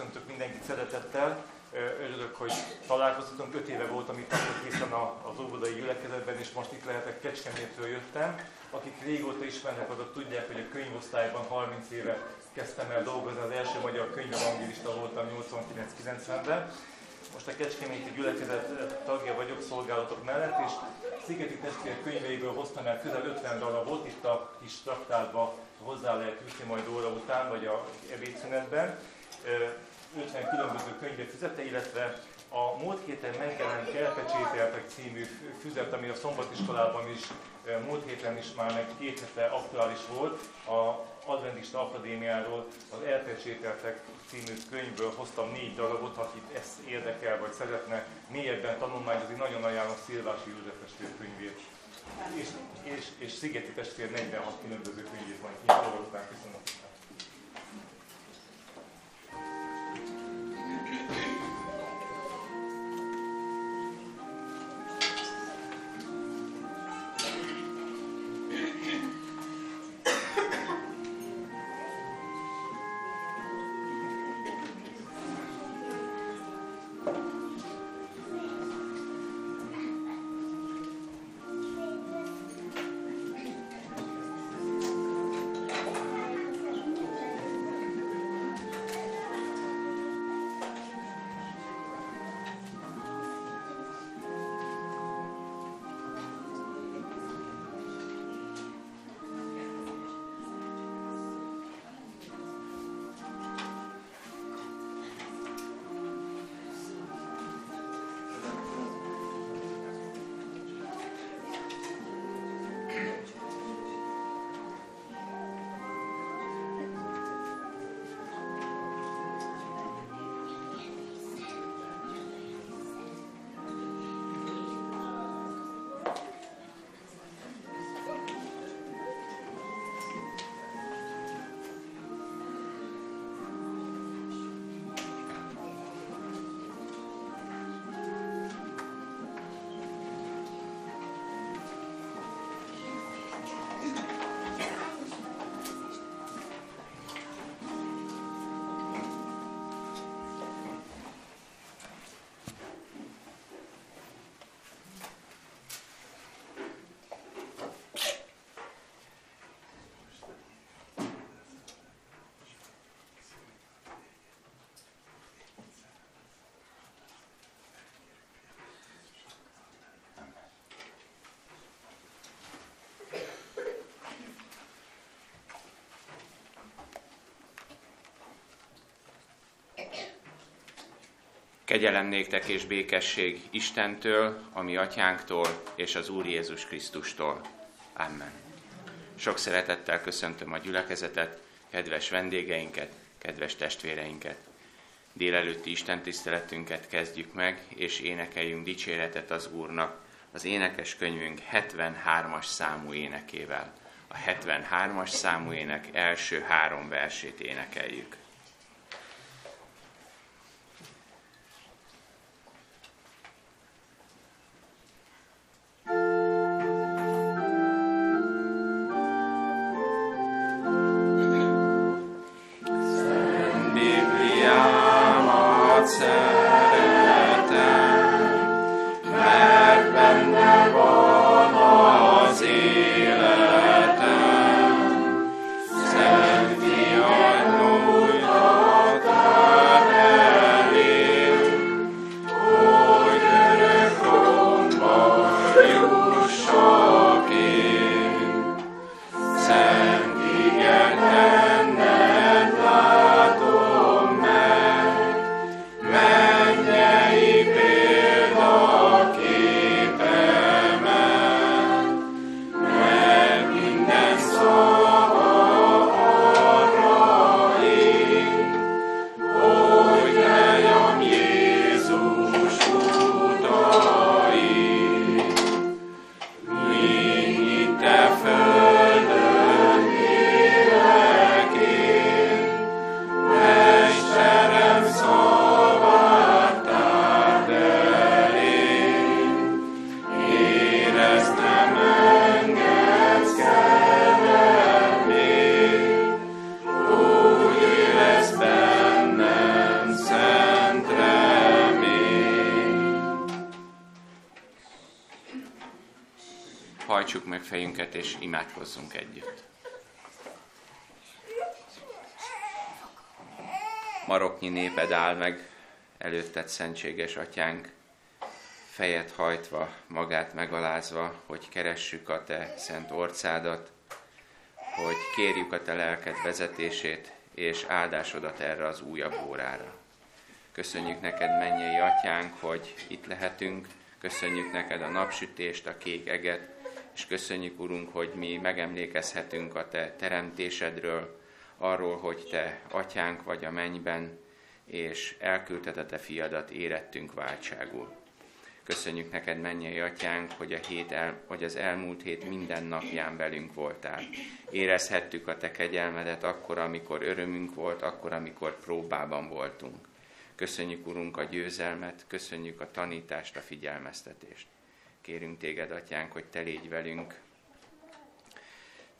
köszöntök mindenkit szeretettel. Örülök, hogy találkozhatunk. Öt éve voltam itt akkor készen az óvodai gyülekezetben, és most itt lehetek, Kecskemétről jöttem. Akik régóta ismernek, azok tudják, hogy a könyvosztályban 30 éve kezdtem el dolgozni, az első magyar könyvevangélista voltam 89-90-ben. Most a Kecskeméti gyülekezet tagja vagyok szolgálatok mellett, és Szigeti testvér könyveiből hoztam el közel 50 darabot, itt a kis traktátba hozzá lehet jutni majd óra után, vagy a ebédszünetben. 50 különböző könyvet füzete, illetve a múlt héten megjelent Elpecsételtek című füzet, ami a szombatiskolában is múlt héten is már meg két hete aktuális volt, a Adventista Akadémiáról az Elpecsételtek című könyvből hoztam négy darabot, akit ezt érdekel, vagy szeretne mélyebben tanulmányozni, nagyon ajánlom Szilvási József testvér könyvét. És, és, és Szigeti testvér 46 különböző könyvét ki, után köszönöm. Kegyelem néktek és békesség Istentől, a mi atyánktól és az Úr Jézus Krisztustól. Amen. Sok szeretettel köszöntöm a gyülekezetet, kedves vendégeinket, kedves testvéreinket. Délelőtti Isten tiszteletünket kezdjük meg, és énekeljünk dicséretet az Úrnak az énekes könyvünk 73-as számú énekével. A 73-as számú ének első három versét énekeljük. Imádkozzunk együtt. Maroknyi néped áll meg, előtted szentséges atyánk, fejet hajtva, magát megalázva, hogy keressük a te szent orcádat, hogy kérjük a te lelked vezetését és áldásodat erre az újabb órára. Köszönjük neked, mennyei atyánk, hogy itt lehetünk, köszönjük neked a napsütést, a kék eget, és köszönjük, Urunk, hogy mi megemlékezhetünk a Te teremtésedről, arról, hogy Te atyánk vagy a mennyben, és elküldted a Te fiadat érettünk váltságul. Köszönjük neked, mennyei atyánk, hogy, a hét el, hogy az elmúlt hét minden napján velünk voltál. Érezhettük a te kegyelmedet akkor, amikor örömünk volt, akkor, amikor próbában voltunk. Köszönjük, Urunk, a győzelmet, köszönjük a tanítást, a figyelmeztetést. Kérünk téged, atyánk, hogy te légy velünk,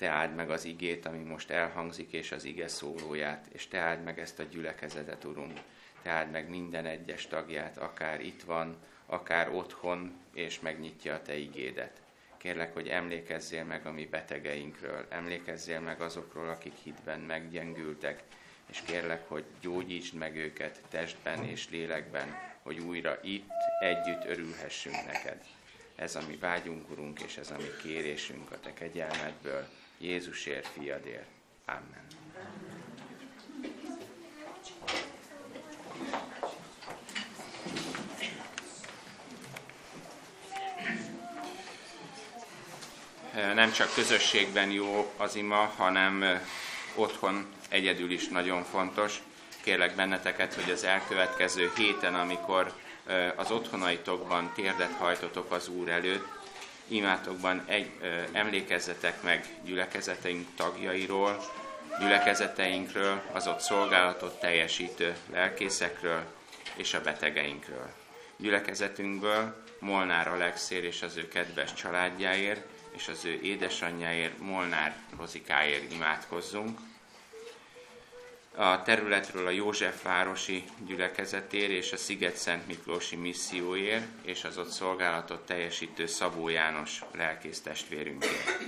te áld meg az igét, ami most elhangzik, és az ige szólóját, és te áld meg ezt a gyülekezetet, Urunk. Te áld meg minden egyes tagját, akár itt van, akár otthon, és megnyitja a Te igédet. Kérlek, hogy emlékezzél meg a mi betegeinkről, emlékezzél meg azokról, akik hitben meggyengültek, és kérlek, hogy gyógyítsd meg őket testben és lélekben, hogy újra itt együtt örülhessünk neked. Ez a mi vágyunk, Urunk, és ez a mi kérésünk a Te kegyelmedből, Jézusért, fiadért. Amen. nem csak közösségben jó az ima, hanem otthon egyedül is nagyon fontos. Kérlek benneteket, hogy az elkövetkező héten, amikor az otthonaitokban térdet hajtotok az Úr előtt, imátokban egy, emlékezzetek meg gyülekezeteink tagjairól, gyülekezeteinkről, az ott szolgálatot teljesítő lelkészekről és a betegeinkről. Gyülekezetünkből Molnár Alexér és az ő kedves családjáért, és az ő édesanyjáért, Molnár Rozikáért imádkozzunk. A területről a Józsefvárosi gyülekezetér és a Sziget-Szent Miklósi misszióért és az ott szolgálatot teljesítő Szabó János lelkész testvérünkért.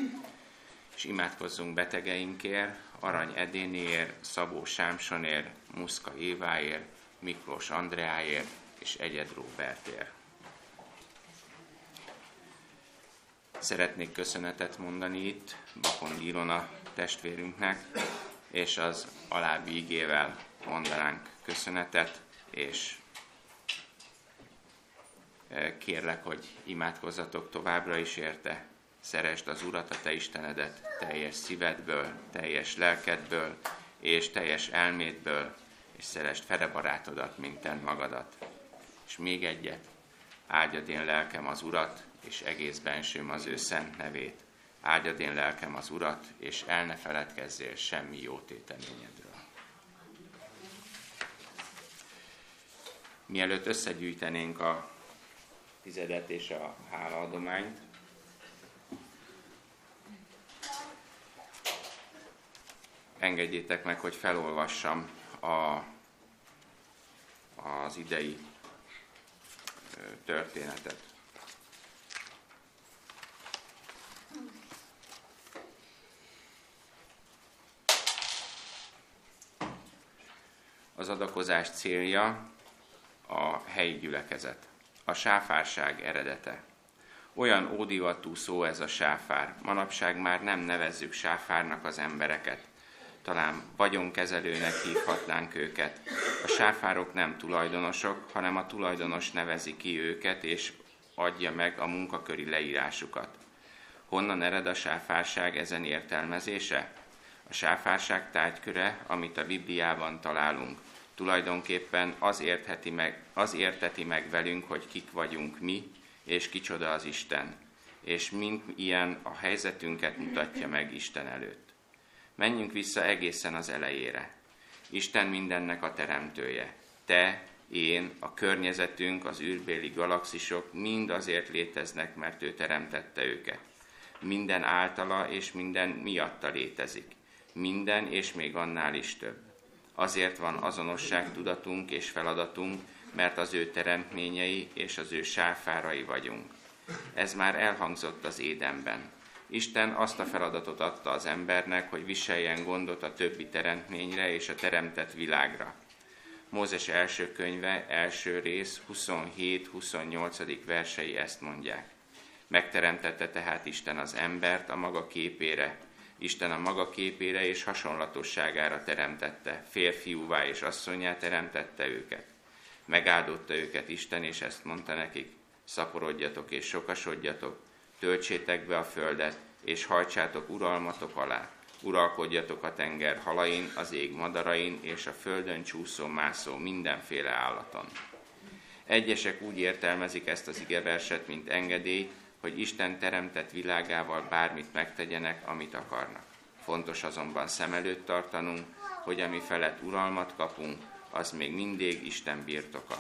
És imádkozzunk betegeinkért, Arany Edénéért, Szabó Sámsonért, Muszka Éváért, Miklós Andreáért és Egyed Róbertért. Szeretnék köszönetet mondani itt Bakon Ilona testvérünknek, és az alábbi igével mondanánk köszönetet, és kérlek, hogy imádkozzatok továbbra is érte, szeresd az Urat, a Te Istenedet teljes szívedből, teljes lelkedből, és teljes elmédből, és szeresd fere barátodat, mint te magadat. És még egyet, áldjad én lelkem az Urat, és egész bensőm az ő szent nevét. Áldjad én lelkem az Urat, és el ne feledkezzél semmi jó téteményedről. Mielőtt összegyűjtenénk a tizedet és a hálaadományt, engedjétek meg, hogy felolvassam a, az idei történetet. Az adakozás célja a helyi gyülekezet, a sáfárság eredete. Olyan ódivatú szó ez a sáfár. Manapság már nem nevezzük sáfárnak az embereket. Talán vagyonkezelőnek hívhatnánk őket. A sáfárok nem tulajdonosok, hanem a tulajdonos nevezi ki őket, és adja meg a munkaköri leírásukat. Honnan ered a sáfárság ezen értelmezése? A sáfárság tárgyköre, amit a Bibliában találunk – tulajdonképpen az, értheti meg, az érteti meg velünk, hogy kik vagyunk mi, és kicsoda az Isten, és mint ilyen a helyzetünket mutatja meg Isten előtt. Menjünk vissza egészen az elejére. Isten mindennek a teremtője. Te, én, a környezetünk, az űrbéli galaxisok mind azért léteznek, mert ő teremtette őket. Minden általa és minden miatta létezik. Minden és még annál is több. Azért van azonosság tudatunk és feladatunk, mert az ő teremtményei és az ő sáfárai vagyunk. Ez már elhangzott az édenben. Isten azt a feladatot adta az embernek, hogy viseljen gondot a többi teremtményre és a teremtett világra. Mózes első könyve, első rész, 27-28. versei ezt mondják. Megteremtette tehát Isten az embert a maga képére, Isten a maga képére és hasonlatosságára teremtette, férfiúvá és asszonyá teremtette őket. Megáldotta őket Isten, és ezt mondta nekik, szaporodjatok és sokasodjatok, töltsétek be a földet, és hajtsátok uralmatok alá. Uralkodjatok a tenger halain, az ég madarain, és a földön csúszó, mászó mindenféle állaton. Egyesek úgy értelmezik ezt az igeverset, mint engedély, hogy Isten teremtett világával bármit megtegyenek, amit akarnak. Fontos azonban szem előtt tartanunk, hogy ami felett uralmat kapunk, az még mindig Isten birtoka.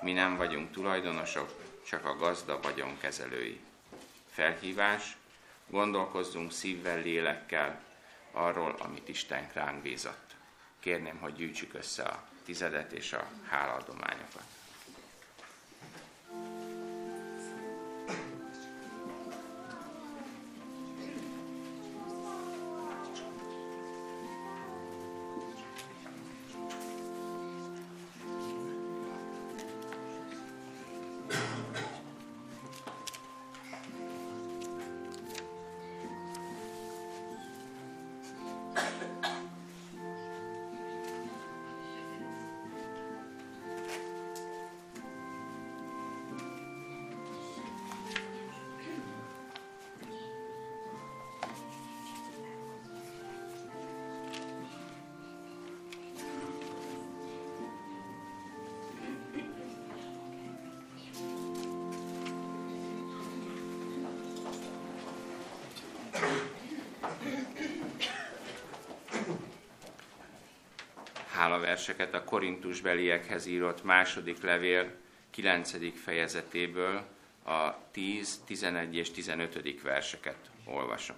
Mi nem vagyunk tulajdonosok, csak a gazda vagyonkezelői. Felhívás, gondolkozzunk szívvel, lélekkel arról, amit Isten ránk bízott. Kérném, hogy gyűjtsük össze a tizedet és a hálaadományokat. A Korintus beliekhez írott második levél 9. fejezetéből a 10, 11 és 15. verseket olvasom.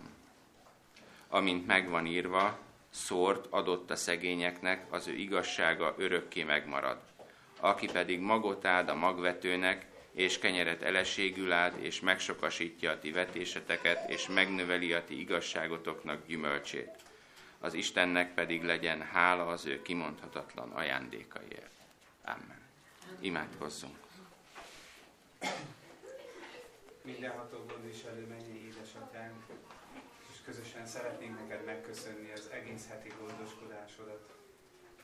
Amint megvan írva, szórt adott a szegényeknek, az ő igazsága örökké megmarad. Aki pedig magot áld a magvetőnek, és kenyeret eleségül áld, és megsokasítja a ti vetéseteket, és megnöveli a ti igazságotoknak gyümölcsét az Istennek pedig legyen hála az ő kimondhatatlan ajándékaiért. Amen. Imádkozzunk. Mindenható gondviselő mennyi édesatyánk, és közösen szeretnénk neked megköszönni az egész heti gondoskodásodat.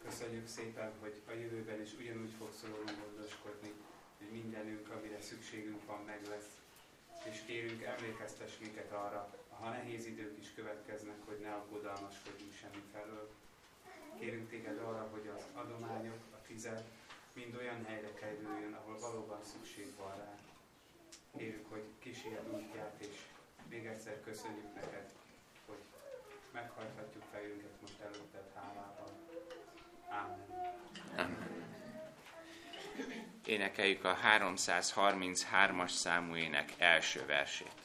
Köszönjük szépen, hogy a jövőben is ugyanúgy fogsz rólunk gondoskodni, hogy mindenünk, amire szükségünk van, meg lesz. És kérünk, emlékeztess minket arra, ha nehéz idők is következnek, hogy ne aggodalmaskodjunk semmi felől. Kérünk téged arra, hogy az adományok, a tized mind olyan helyre kerüljön, ahol valóban szükség van rá. Kérjük, hogy kísérd útját, és még egyszer köszönjük neked, hogy meghajthatjuk fejünket most előtted hálával. Amen. Amen. Énekeljük a 333-as számú ének első versét.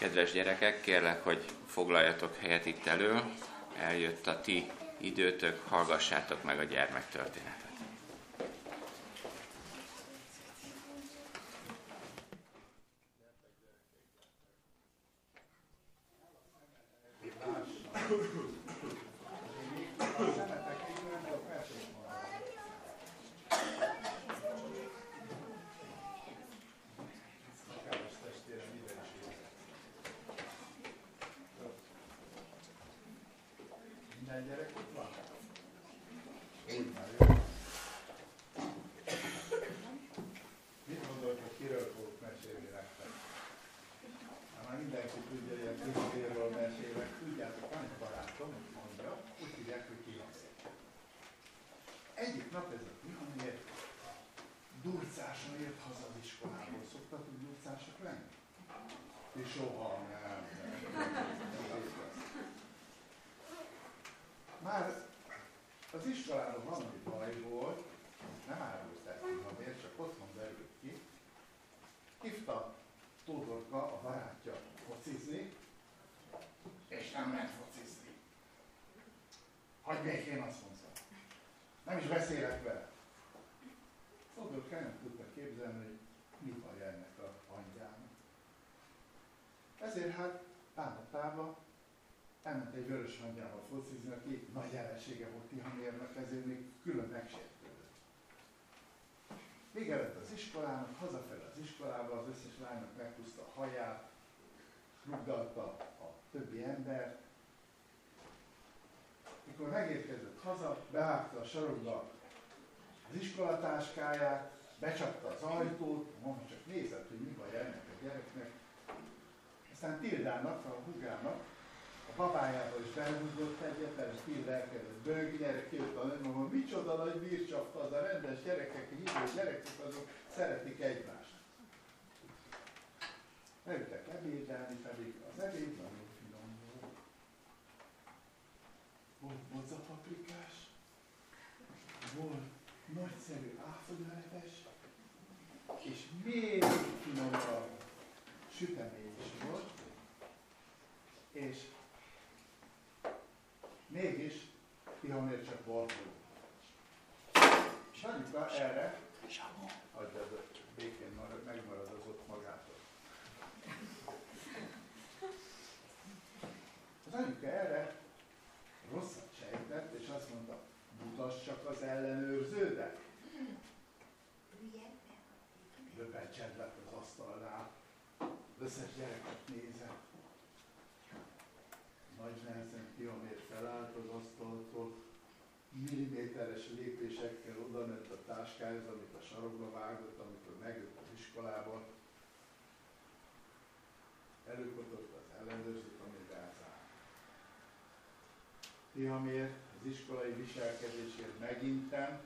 Kedves gyerekek, kérlek, hogy foglaljatok helyet itt elő. Eljött a ti időtök, hallgassátok meg a gyermektörténetet. Képzelni, hogy mi baj ennek a hangyának. Ezért hát támadtába elment egy vörös hangyával focizni, aki nagy ellensége volt Tihanérnek, ezért még külön megsértődött. Vége lett az iskolának, hazafele az iskolába, az összes lánynak meghúzta a haját, rugdalta a többi embert. Mikor megérkezett haza, bevágta a sarokba az iskolatáskáját, becsapta az ajtót, mondta csak nézett, hogy mi baj ennek a gyereknek. Aztán Tildának, a hugának a babájába is belehúzott egyet, mert Tilda elkezdett bőgni, gyerek kijött a hogy micsoda nagy bírcsapta az a rendes gyerekek, hívő gyerekek, azok szeretik egymást. Leültek ebédelni, pedig az ebéd nagyon finom volt. Volt bocapaprikás, volt nagyszerű még finomabb sütemény is volt, és mégis Tihamér csak volt. És anyuka erre, adja az békén marad, megmarad az ott magától. Az anyuka erre rosszat sejtett, és azt mondta, mutass csak az ellenőrződet. Löpencsed lett az asztalnál, az összes gyereket nézett. Nagy nehezen Tihamér felállt az asztaltól, milliméteres lépésekkel oda ment a táskához, amit a sarokba vágott, amikor megjött az iskolába. Előkotott az ellenőrzőt, amit elzárt. Tihamér az iskolai viselkedésért megintem.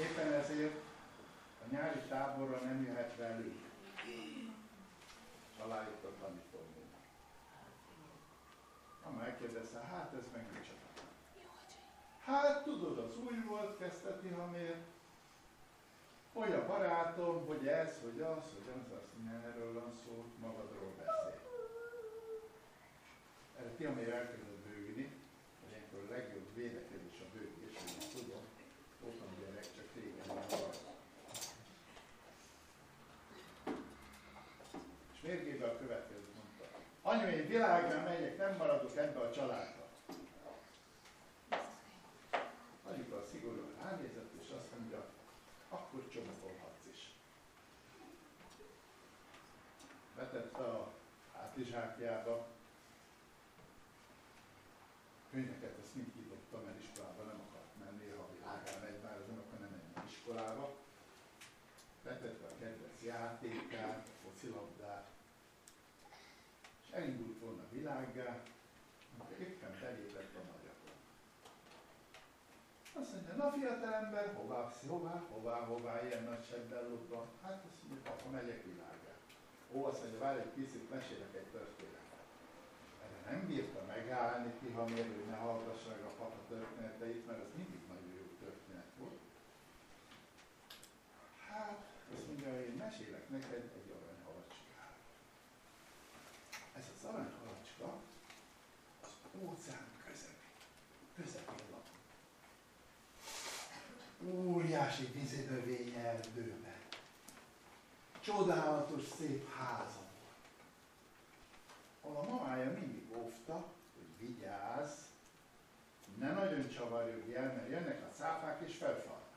Éppen ezért a nyári táborra nem jöhet velünk. És aláírt a tanítónk. Ha megkérdezte, hát ez meg micsoda. Hát tudod, az új volt, kezdte Tihamér. Hogy a barátom, hogy ez, hogy az, hogy az, azt mondja, erről van szó, magadról beszél. Erre elkezdett bőgni, hogy ilyenkor a legjobb védekezés a bőgés, hogy ezt tudom. Voltam gyerek, csak régen nem volt. És mérgébe a következő mondta. Anyu, én világra megyek, nem maradok ebbe a családba. Anyuka szigorúan ránézett, és azt mondja, akkor csomagolhatsz is. Betette a hátizsákjába, könyveket ezt mind kidobta, mert iskolába nem akart menni, ha világán megy már, az akar nem menni iskolába. Betette a kedvenc játékát, a focilabdát, és elindult volna világgá, amikor éppen belépett a nagyapja. Azt mondja, na fiatalember, hová, hová, hová, hová, ilyen nagy sebbellódban? Hát azt mondja, papa, megyek világgá. Ó, azt mondja, várj egy picit, mesélek egy történetet. Erre nem bírta megállni Tihamér, hogy ne hallgassa meg a papa történeteit, mert az mindig nagyon jó történet volt. Hát, azt mondja, én mesélek neked egy aranyhalacskáról. Ez az aranyhalacska az óceán közepén, közepén lakik. Óriási vízinövény erdőben. Csodálatos szép háza volt. A mamája mindig óvta, hogy vigyázz, ne nagyon csavarjunk el, mert jönnek a cápák és felfalnak.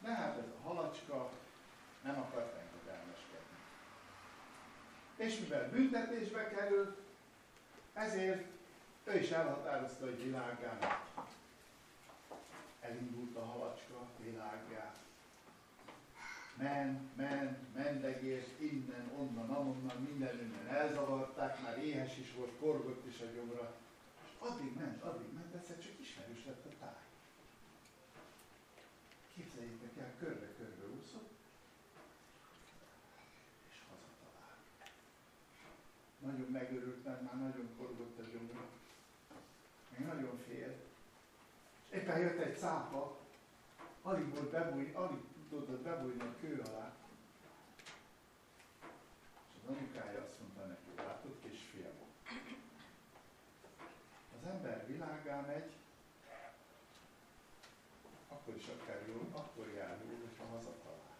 De hát ez a halacska nem akart engedelmeskedni. És mivel büntetésbe került, Ezért ő is elhatározta, hogy világán elindult a halacska világá. Ment, ment, mendegért, innen, onnan, amonnan, mindenünnen elzavarták, már éhes is volt, korgott is a gyomra. És addig ment, addig ment, egyszer csak ismerős lett a táj. Képzeljétek el, körbe-körbe úszott, és hazatalált. Nagyon megörült, mert már nagyon korgott a gyomra. Még nagyon fél. És éppen jött egy cápa, alig volt bebújni, alig tudott bebújni a kő alá. És az anyukája azt mondta neki, látod kisfiam, az ember világá megy, akkor is akár jó, akkor jár jó, hogyha hazatalál.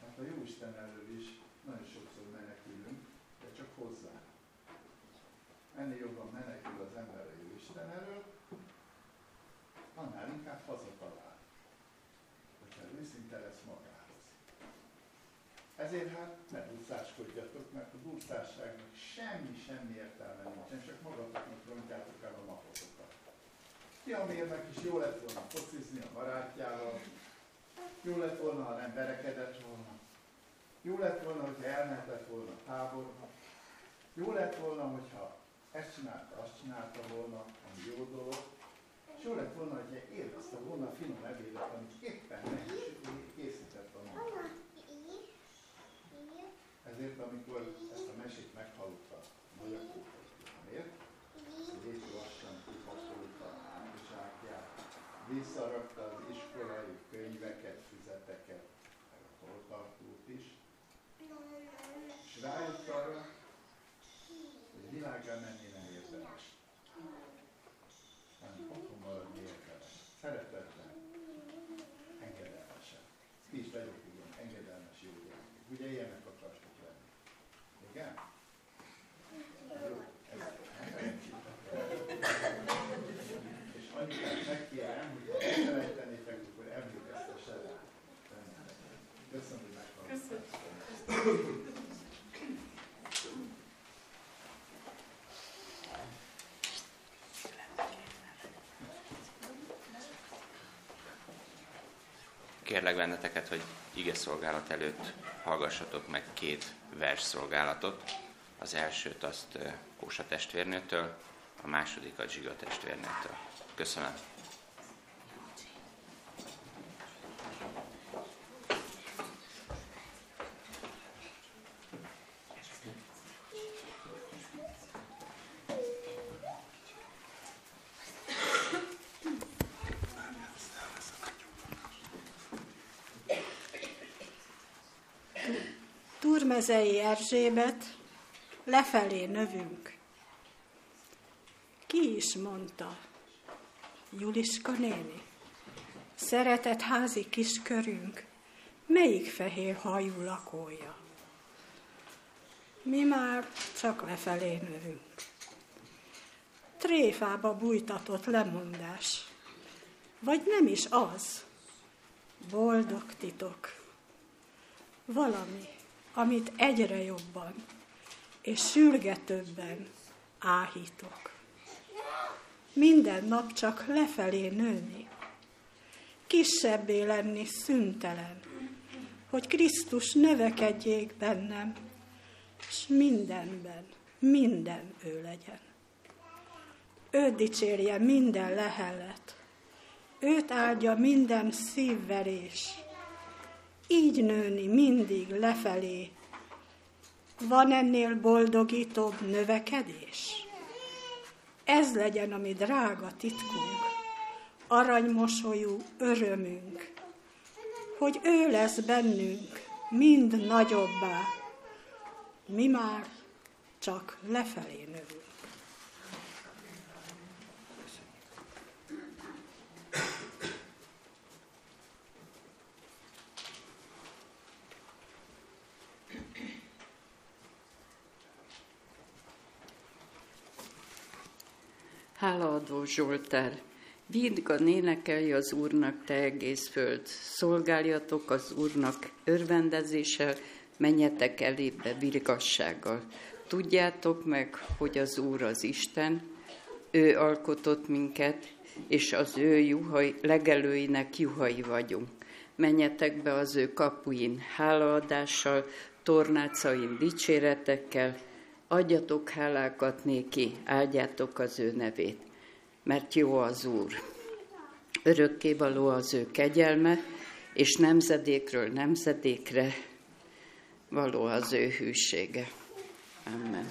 Mert a Jóisten elől is nagyon sokszor menekülünk, de csak hozzá. Ennél jobban menekül az ember a Jóisten elől, annál inkább hazatalál, hogyha őszinte lesz magához. Ezért hát ne buszáskodjatok, mert a buszásságnak semmi, semmi értelme nincsen, csak magatoknak rontjátok el a napotokat. Tiamérnek is? Jó lett volna focizni a barátjával, jó lett volna, ha nem berekedett volna, jó lett volna, hogyha elmehetett volna táborba, jó lett volna, hogyha ezt csinálta, azt csinálta volna, ami jó dolog, és jó lett volna, hogyha élvezte volna a finom ebédet, amit éppen készített a maga. Ezért, amikor ezt a mesét meghallotta a magyar miért? Jézus lassan kipakolta a hátizsákját, visszarakta az iskolai könyveket, füzeteket, meg a toltartót is, és rájött arra, hogy a világá menni nem érdemes. Hanem otthon maradni érdemes. Szeretetben, engedelmesen. Ti is vagyok igen, engedelmes jó gyerekek. Ugye ilyenek akartok lenni? Igen? Jó, ez És annyit megkérem, hogy ha elfelejtenétek, akkor emlékeztesse rá. Köszönöm, hogy meghallgattatok. Kérlek benneteket, hogy ige szolgálat előtt hallgassatok meg két vers szolgálatot. Az elsőt azt Kósa testvérnőtől, a másodikat Zsiga testvérnőtől. Köszönöm. Erzsébet, lefelé növünk. Ki is mondta? Juliska néni. Szeretett házi kiskörünk, melyik fehér hajú lakója? Mi már csak lefelé növünk. Tréfába bújtatott lemondás. Vagy nem is az. Boldog titok. Valami, amit egyre jobban és sürgetőbben áhítok. Minden nap csak lefelé nőni, kisebbé lenni szüntelen, hogy Krisztus növekedjék bennem, és mindenben, minden ő legyen. Őt dicsérje minden lehellet, őt áldja minden szívverés, így nőni mindig lefelé. Van ennél boldogítóbb növekedés? Ez legyen a mi drága titkunk, aranymosolyú örömünk, hogy ő lesz bennünk mind nagyobbá, mi már csak lefelé növünk. Hálaadó Zsoltár, Vídgan énekelj az Úrnak, te egész föld, szolgáljatok az Úrnak örvendezéssel, menjetek elébe virgassággal. Tudjátok meg, hogy az Úr az Isten, ő alkotott minket, és az ő juhai, legelőinek juhai vagyunk. Menjetek be az ő kapuin hálaadással, tornácain dicséretekkel, adjatok hálákat néki, áldjátok az ő nevét, mert jó az Úr. Örökkévaló az ő kegyelme, és nemzedékről nemzedékre való az ő hűsége. Amen.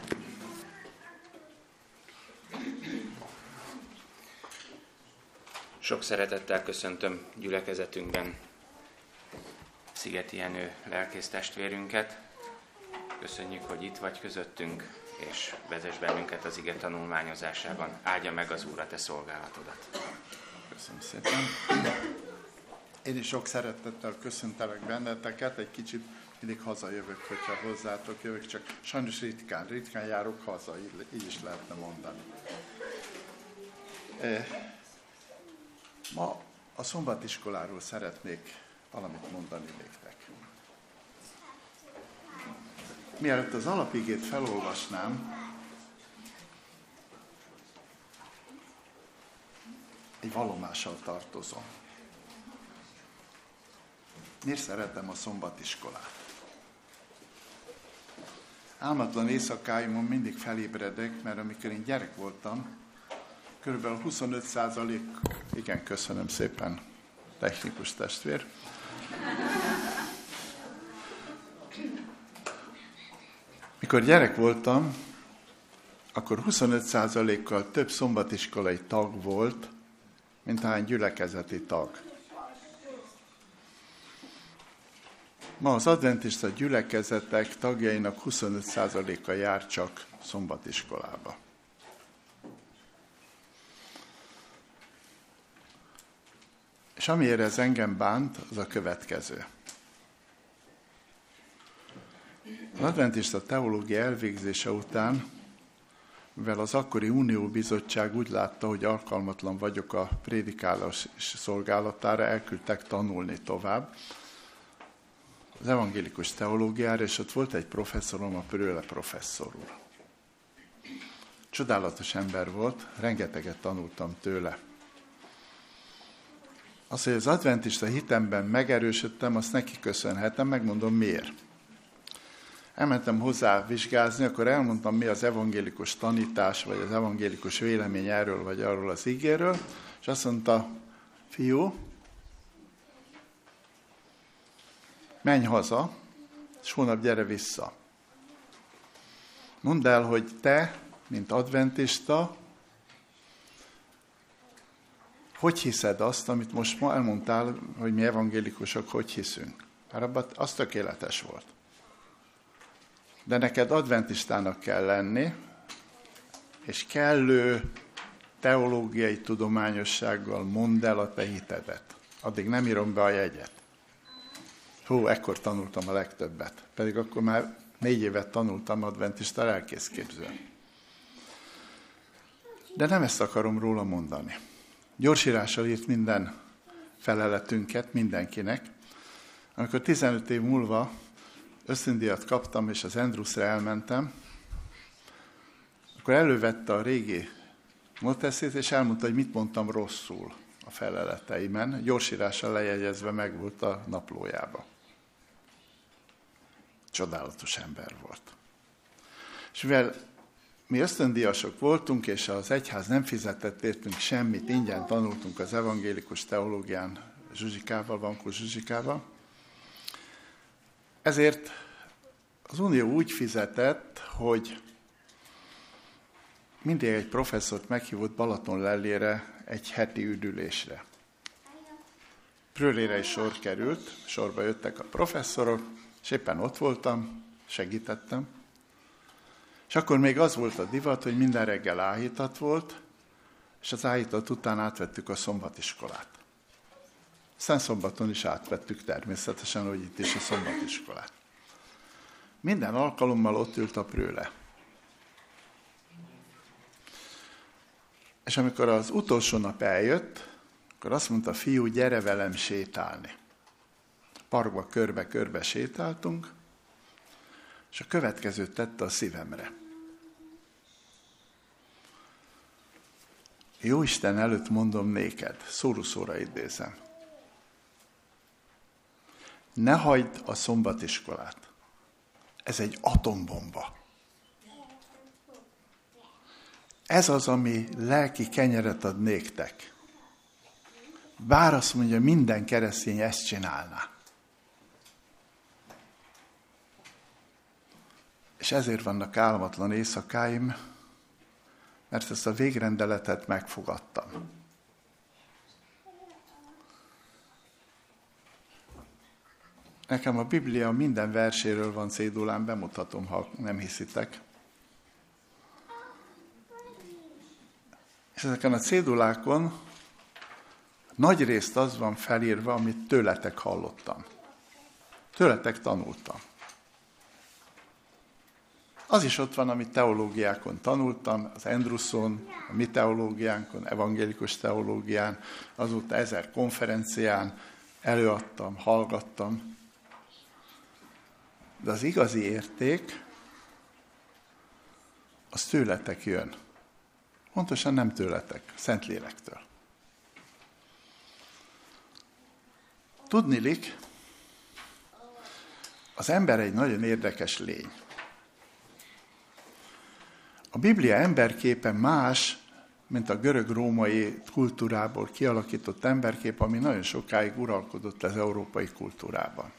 Sok szeretettel köszöntöm gyülekezetünkben Szigeti Jenő lelkész testvérünket. Köszönjük, hogy itt vagy közöttünk, és vezess bennünket az ige tanulmányozásában. Áldja meg az Úr a te szolgálatodat. Köszönöm szépen. Én is sok szeretettel köszöntelek benneteket, egy kicsit mindig hazajövök, hogyha hozzátok jövök, csak sajnos ritkán, ritkán járok haza, így, is lehetne mondani. E, ma a szombatiskoláról szeretnék valamit mondani néktek. Mielőtt az alapigét felolvasnám, egy valomással tartozom. Miért szeretem a szombatiskolát? Álmatlan éjszakáimon mindig felébredek, mert amikor én gyerek voltam, körülbelül 25 százalék, igen, köszönöm szépen, technikus testvér. Mikor gyerek voltam, akkor 25 százalékkal több szombatiskolai tag volt, mint hány gyülekezeti tag. Ma az adventista gyülekezetek tagjainak 25%-a jár csak szombatiskolába. És amiért ez engem bánt, az a következő. Az adventista teológia elvégzése után, mivel az akkori Unió Bizottság úgy látta, hogy alkalmatlan vagyok a prédikálás szolgálatára, elküldtek tanulni tovább, az evangélikus teológiára, és ott volt egy professzorom, a Prőle professzor úr. Csodálatos ember volt, rengeteget tanultam tőle. Az, hogy az adventista hitemben megerősödtem, azt neki köszönhetem, megmondom miért. Elmentem hozzá vizsgázni, akkor elmondtam, mi az evangélikus tanítás, vagy az evangélikus vélemény erről, vagy arról az ígéről, és azt mondta, fiú, menj haza, és holnap gyere vissza. Mondd el, hogy te, mint adventista, hogy hiszed azt, amit most ma elmondtál, hogy mi evangélikusok hogy hiszünk? Mert abban az tökéletes volt. De neked adventistának kell lenni, és kellő teológiai tudományossággal mondd el a te hitedet. Addig nem írom be a jegyet. Hú, ekkor tanultam a legtöbbet. Pedig akkor már négy évet tanultam adventista lelkészképző. De nem ezt akarom róla mondani. Gyorsírással írt minden feleletünket mindenkinek. Amikor 15 év múlva összindíjat kaptam, és az Endruszra elmentem, akkor elővette a régi moteszét, és elmondta, hogy mit mondtam rosszul a feleleteimen. Gyorsírással lejegyezve meg volt a naplójába. Csodálatos ember volt. És mivel mi ösztöndíjasok voltunk, és az egyház nem fizetett értünk semmit, ingyen tanultunk az evangélikus teológián Zsuzsikával, Vankó Zsuzsikával, ezért az Unió úgy fizetett, hogy mindig egy professzort meghívott Balaton lellére egy heti üdülésre. Prőlére is sor került, sorba jöttek a professzorok, és éppen ott voltam, segítettem. És akkor még az volt a divat, hogy minden reggel áhítat volt, és az áhítat után átvettük a szombatiskolát. Aztán szombaton is átvettük természetesen, hogy itt is a szombatiskolát. Minden alkalommal ott ült a prőle. És amikor az utolsó nap eljött, akkor azt mondta, fiú, gyere velem sétálni parkba körbe-körbe sétáltunk, És a következőt tette a szívemre. Jó Isten előtt mondom néked, szóruszóra idézem. Ne hagyd a szombatiskolát. Ez egy atombomba. Ez az, ami lelki kenyeret ad néktek. Bár azt mondja, minden keresztény ezt csinálná. És ezért vannak álmatlan éjszakáim, mert ezt a végrendeletet megfogadtam. Nekem a Biblia minden verséről van cédulán, bemutatom, ha nem hiszitek. És ezeken a cédulákon nagy részt az van felírva, amit tőletek hallottam. Tőletek tanultam. Az is ott van, amit teológiákon tanultam, az Endruson, a mi teológiánkon, evangélikus teológián, azóta ezer konferencián előadtam, hallgattam. De az igazi érték, az tőletek jön. Pontosan nem tőletek, Szentlélektől. Tudnilik, az ember egy nagyon érdekes lény. A Biblia emberképe más, mint a görög-római kultúrából kialakított emberkép, ami nagyon sokáig uralkodott az európai kultúrában.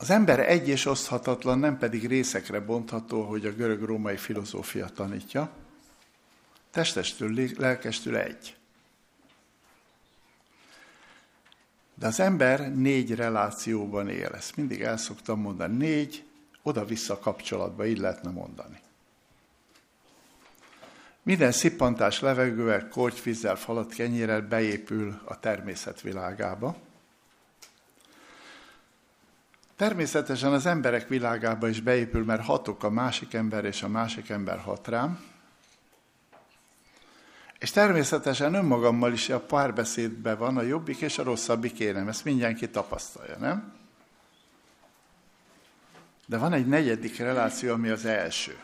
Az ember egy és oszthatatlan, nem pedig részekre bontható, hogy a görög-római filozófia tanítja. Testestől, lelkestől egy. De az ember négy relációban él. Ezt mindig el szoktam mondani. Négy oda-vissza kapcsolatban, így lehetne mondani. Minden szippantás levegővel, kortyvízzel, falat kenyérrel beépül a természet világába. Természetesen az emberek világába is beépül, mert hatok a másik ember, és a másik ember hat rám. És természetesen önmagammal is a párbeszédben van a jobbik és a rosszabbik énem. Ezt mindenki tapasztalja, nem? De van egy negyedik reláció, ami az első.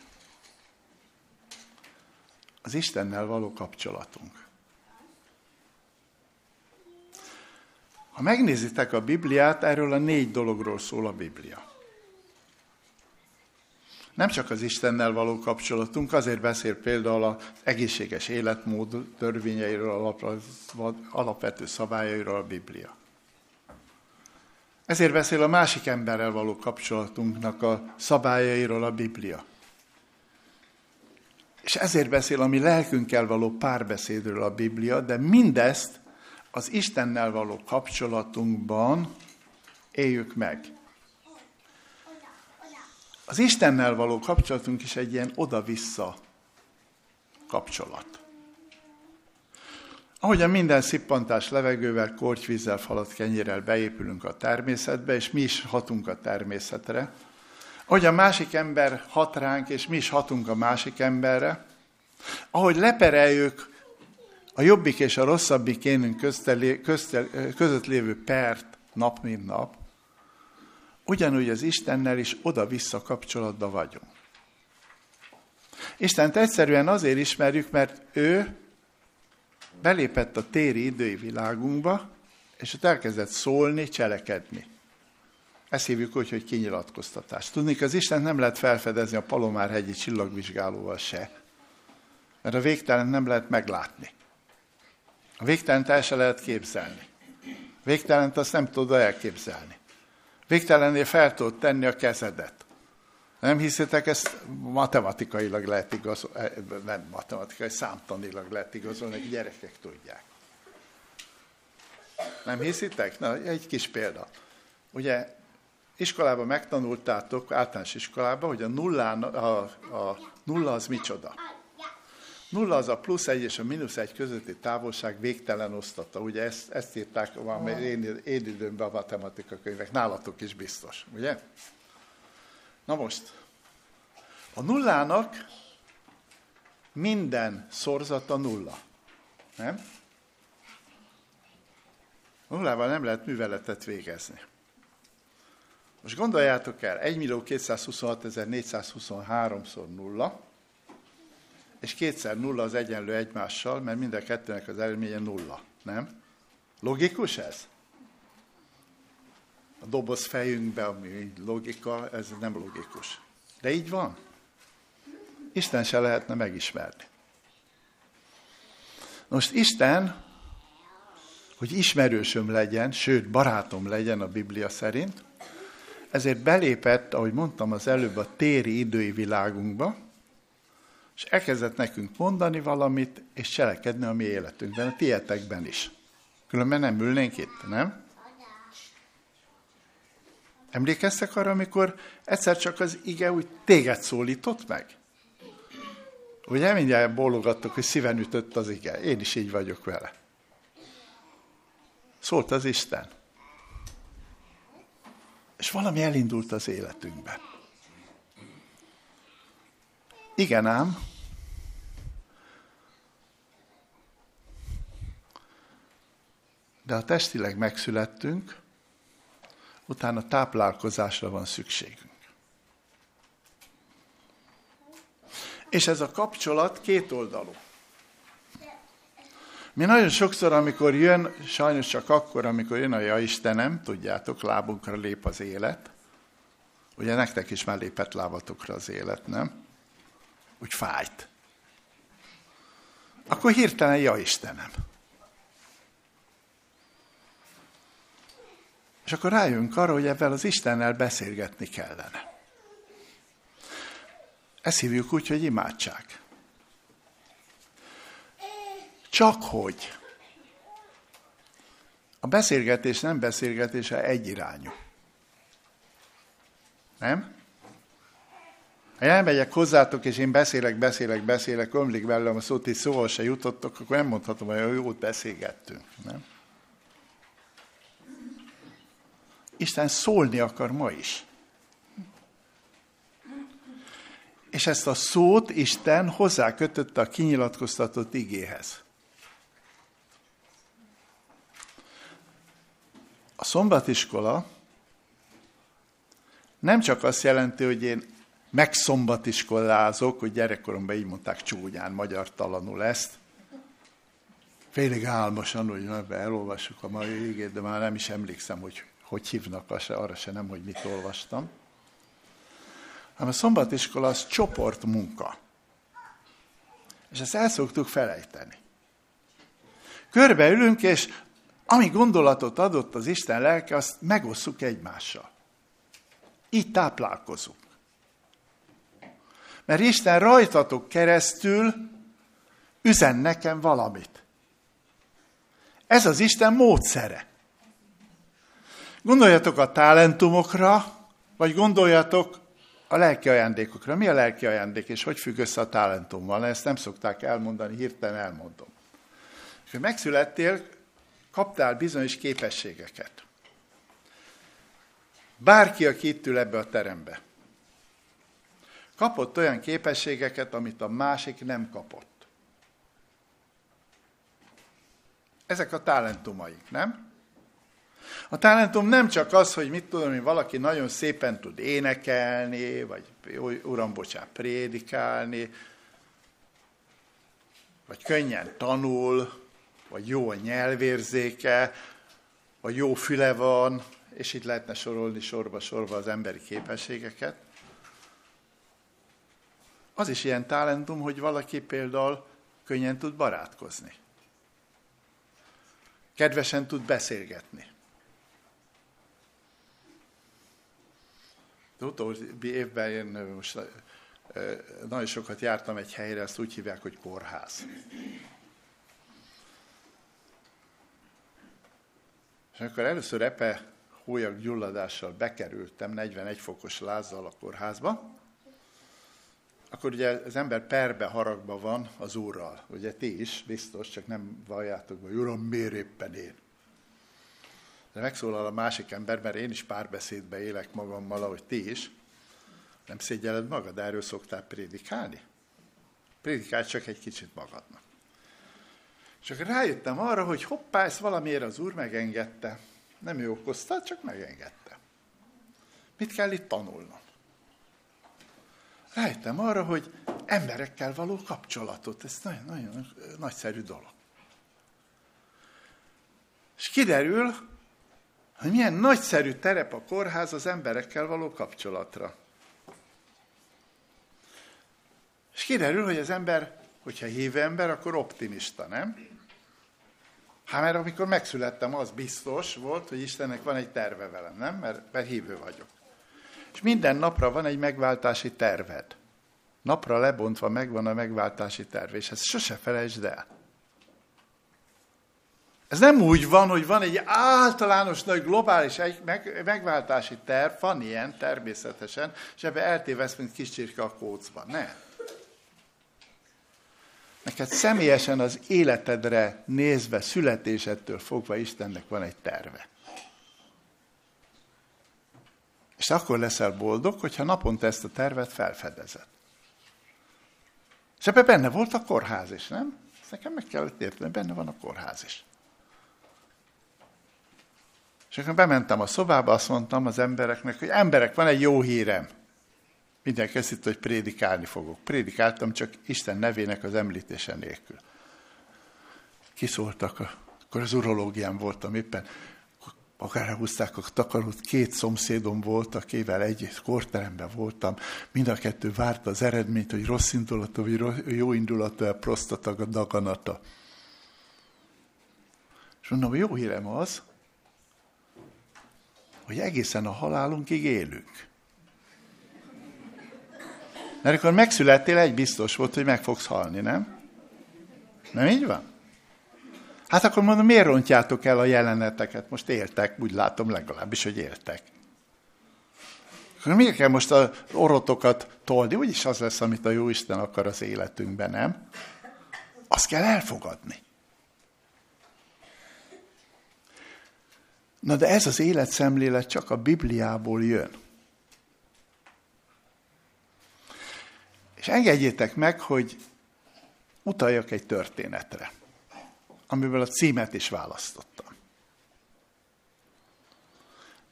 Az Istennel való kapcsolatunk. Ha megnézitek a Bibliát, erről a négy dologról szól a Biblia. Nem csak az Istennel való kapcsolatunk, azért beszél például az egészséges életmód törvényeiről, alapvető szabályairól a Biblia. Ezért beszél a másik emberrel való kapcsolatunknak a szabályairól a Biblia. És ezért beszél a mi lelkünkkel való párbeszédről a Biblia, de mindezt az Istennel való kapcsolatunkban éljük meg. Az Istennel való kapcsolatunk is egy ilyen oda-vissza kapcsolat. Ahogyan minden szippantás levegővel, kortyvízzel, falat kenyérrel beépülünk a természetbe, és mi is hatunk a természetre, ahogy a másik ember hat ránk, és mi is hatunk a másik emberre, ahogy lepereljük a jobbik és a rosszabbik énünk között lévő pert nap mint nap, ugyanúgy az Istennel is oda-vissza kapcsolatban vagyunk. Istent egyszerűen azért ismerjük, mert ő belépett a téri idői világunkba, és ott elkezdett szólni, cselekedni. Ezt hívjuk úgy, hogy kinyilatkoztatás. Tudni, az Isten nem lehet felfedezni a Palomárhegyi csillagvizsgálóval se, mert a végtelen nem lehet meglátni. A végtelent el se lehet képzelni. Végtelent azt nem tudod elképzelni. Végtelennél fel tudod tenni a kezedet. Nem hiszitek, ezt matematikailag lehet igazolni, eh, nem matematikai, számtanilag lehet igazolni, hogy gyerekek tudják. Nem hiszitek? Na, egy kis példa. Ugye iskolában megtanultátok, általános iskolában, hogy a, nullán, a, a nulla az micsoda. Nulla az a plusz egy és a mínusz egy közötti távolság végtelen osztata. Ugye ezt, ezt írták valami én, én időmben a matematika könyvek. Nálatok is biztos, ugye? Na most, a nullának minden szorzata nulla. Nem? Nullával nem lehet műveletet végezni. Most gondoljátok el, 1 millió 423-szor nulla, és kétszer nulla az egyenlő egymással, mert mind a kettőnek az eredménye nulla, nem? Logikus ez? A doboz fejünkbe, ami logika, ez nem logikus. De így van. Isten se lehetne megismerni. Most Isten, hogy ismerősöm legyen, sőt barátom legyen a Biblia szerint, ezért belépett, ahogy mondtam az előbb, a téri idői világunkba, és elkezdett nekünk mondani valamit, és cselekedni a mi életünkben, a tietekben is. Különben nem ülnénk itt, nem? Emlékeztek arra, amikor egyszer csak az ige úgy téged szólított meg? Ugye mindjárt bólogattok, hogy szíven ütött az ige. Én is így vagyok vele. Szólt az Isten. És valami elindult az életünkben. Igen ám, de ha testileg megszülettünk, utána táplálkozásra van szükségünk. És ez a kapcsolat kétoldalú. Mi nagyon sokszor, amikor jön, sajnos csak akkor, amikor jön a ja Istenem, tudjátok, lábunkra lép az élet. Ugye nektek is már lépett lábatokra az élet, nem? Úgy fájt. Akkor hirtelen, ja Istenem. És akkor rájönk arra, hogy ebben az Istennel beszélgetni kellene. Ezt hívjuk úgy, hogy imádság. Csak hogy a beszélgetés nem beszélgetése egyirányú. Nem? Ha elmegyek hozzátok, és én beszélek, beszélek, beszélek, ömlik belőlem a szót, és szóval se jutottok, akkor nem mondhatom, hogy jót beszélgettünk. Nem? Isten szólni akar ma is. És ezt a szót Isten hozzákötötte a kinyilatkoztatott igéhez. A szombatiskola nem csak azt jelenti, hogy én megszombatiskollázok, hogy gyerekkoromban így mondták csúnyán, magyar talanul ezt, félig álmosan, hogy elolvassuk a mai igét, de már nem is emlékszem, hogy hogy hívnak, arra se nem, hogy mit olvastam. Hanem a szombatiskola az csoportmunka. És ezt el szoktuk felejteni. Körbeülünk, és ami gondolatot adott az Isten lelke, azt megosszuk egymással. Így táplálkozunk. Mert Isten rajtatok keresztül üzen nekem valamit. Ez az Isten módszere. Gondoljatok a talentumokra, vagy gondoljatok a lelki ajándékokra. Mi a lelki ajándék, és hogy függ össze a talentummal? Ezt nem szokták elmondani, hirtelen elmondom. És hogy megszülettél, kaptál bizonyos képességeket. Bárki, aki itt ül ebbe a terembe, kapott olyan képességeket, amit a másik nem kapott. Ezek a talentumaink, nem? A talentum nem csak az, hogy mit tudom, hogy valaki nagyon szépen tud énekelni, vagy uram, bocsánat, prédikálni, vagy könnyen tanul, vagy jó a nyelvérzéke, vagy jó füle van, és itt lehetne sorolni sorba-sorba az emberi képességeket. Az is ilyen talentum, hogy valaki például könnyen tud barátkozni. Kedvesen tud beszélgetni. De utóbbi évben én most nagyon sokat jártam egy helyre, ezt úgy hívják, hogy kórház. És amikor először epe hólyag gyulladással bekerültem 41 fokos lázzal a kórházba, akkor ugye az ember perbe haragba van az úrral. Ugye ti is, biztos, csak nem valljátok, hogy uram, miért éppen én? De megszólal a másik ember, mert én is párbeszédbe élek magammal, ahogy ti is. Nem szégyeled magad, erről szoktál prédikálni? Prédikálj csak egy kicsit magadnak. Csak rájöttem arra, hogy hoppá, ezt valamiért az Úr megengedte. Nem ő okozta, csak megengedte. Mit kell itt tanulnom? Rájöttem arra, hogy emberekkel való kapcsolatot, ez nagyon, nagyon nagyszerű dolog. És kiderül, hogy milyen nagyszerű terep a kórház az emberekkel való kapcsolatra. És kiderül, hogy az ember, hogyha hívő ember, akkor optimista, nem? Hát mert amikor megszülettem, az biztos volt, hogy Istennek van egy terve velem, nem? Mert, mert hívő vagyok. És minden napra van egy megváltási terved. Napra lebontva megvan a megváltási terv, és ezt sose felejtsd el. Ez nem úgy van, hogy van egy általános nagy globális meg, megváltási terv, van ilyen természetesen, és ebbe eltévesz, mint kis csirke a kócban. Ne. Neked személyesen az életedre nézve, születésedtől fogva Istennek van egy terve. És akkor leszel boldog, hogyha naponta ezt a tervet felfedezed. És ebben benne volt a kórház is, nem? Ezt nekem meg kellett érteni, benne van a kórház is. És akkor bementem a szobába, azt mondtam az embereknek, hogy emberek, van egy jó hírem. Mindenki azt hogy prédikálni fogok. Prédikáltam csak Isten nevének az említése nélkül. Kiszóltak, akkor az urológián voltam éppen, magára húzták a takarót, két szomszédom volt, akivel egy korteremben voltam, mind a kettő várta az eredményt, hogy rossz indulatú, vagy jó indulatú a prostata daganata. És mondom, jó hírem az, hogy egészen a halálunkig élünk. Mert akkor megszülettél, egy biztos volt, hogy meg fogsz halni, nem? Nem így van? Hát akkor mondom, miért rontjátok el a jeleneteket? Most éltek, úgy látom legalábbis, hogy éltek. Akkor miért kell most az orotokat tolni? Úgyis az lesz, amit a Jóisten akar az életünkben, nem? Azt kell elfogadni. Na de ez az életszemlélet csak a Bibliából jön. És engedjétek meg, hogy utaljak egy történetre, amiből a címet is választottam.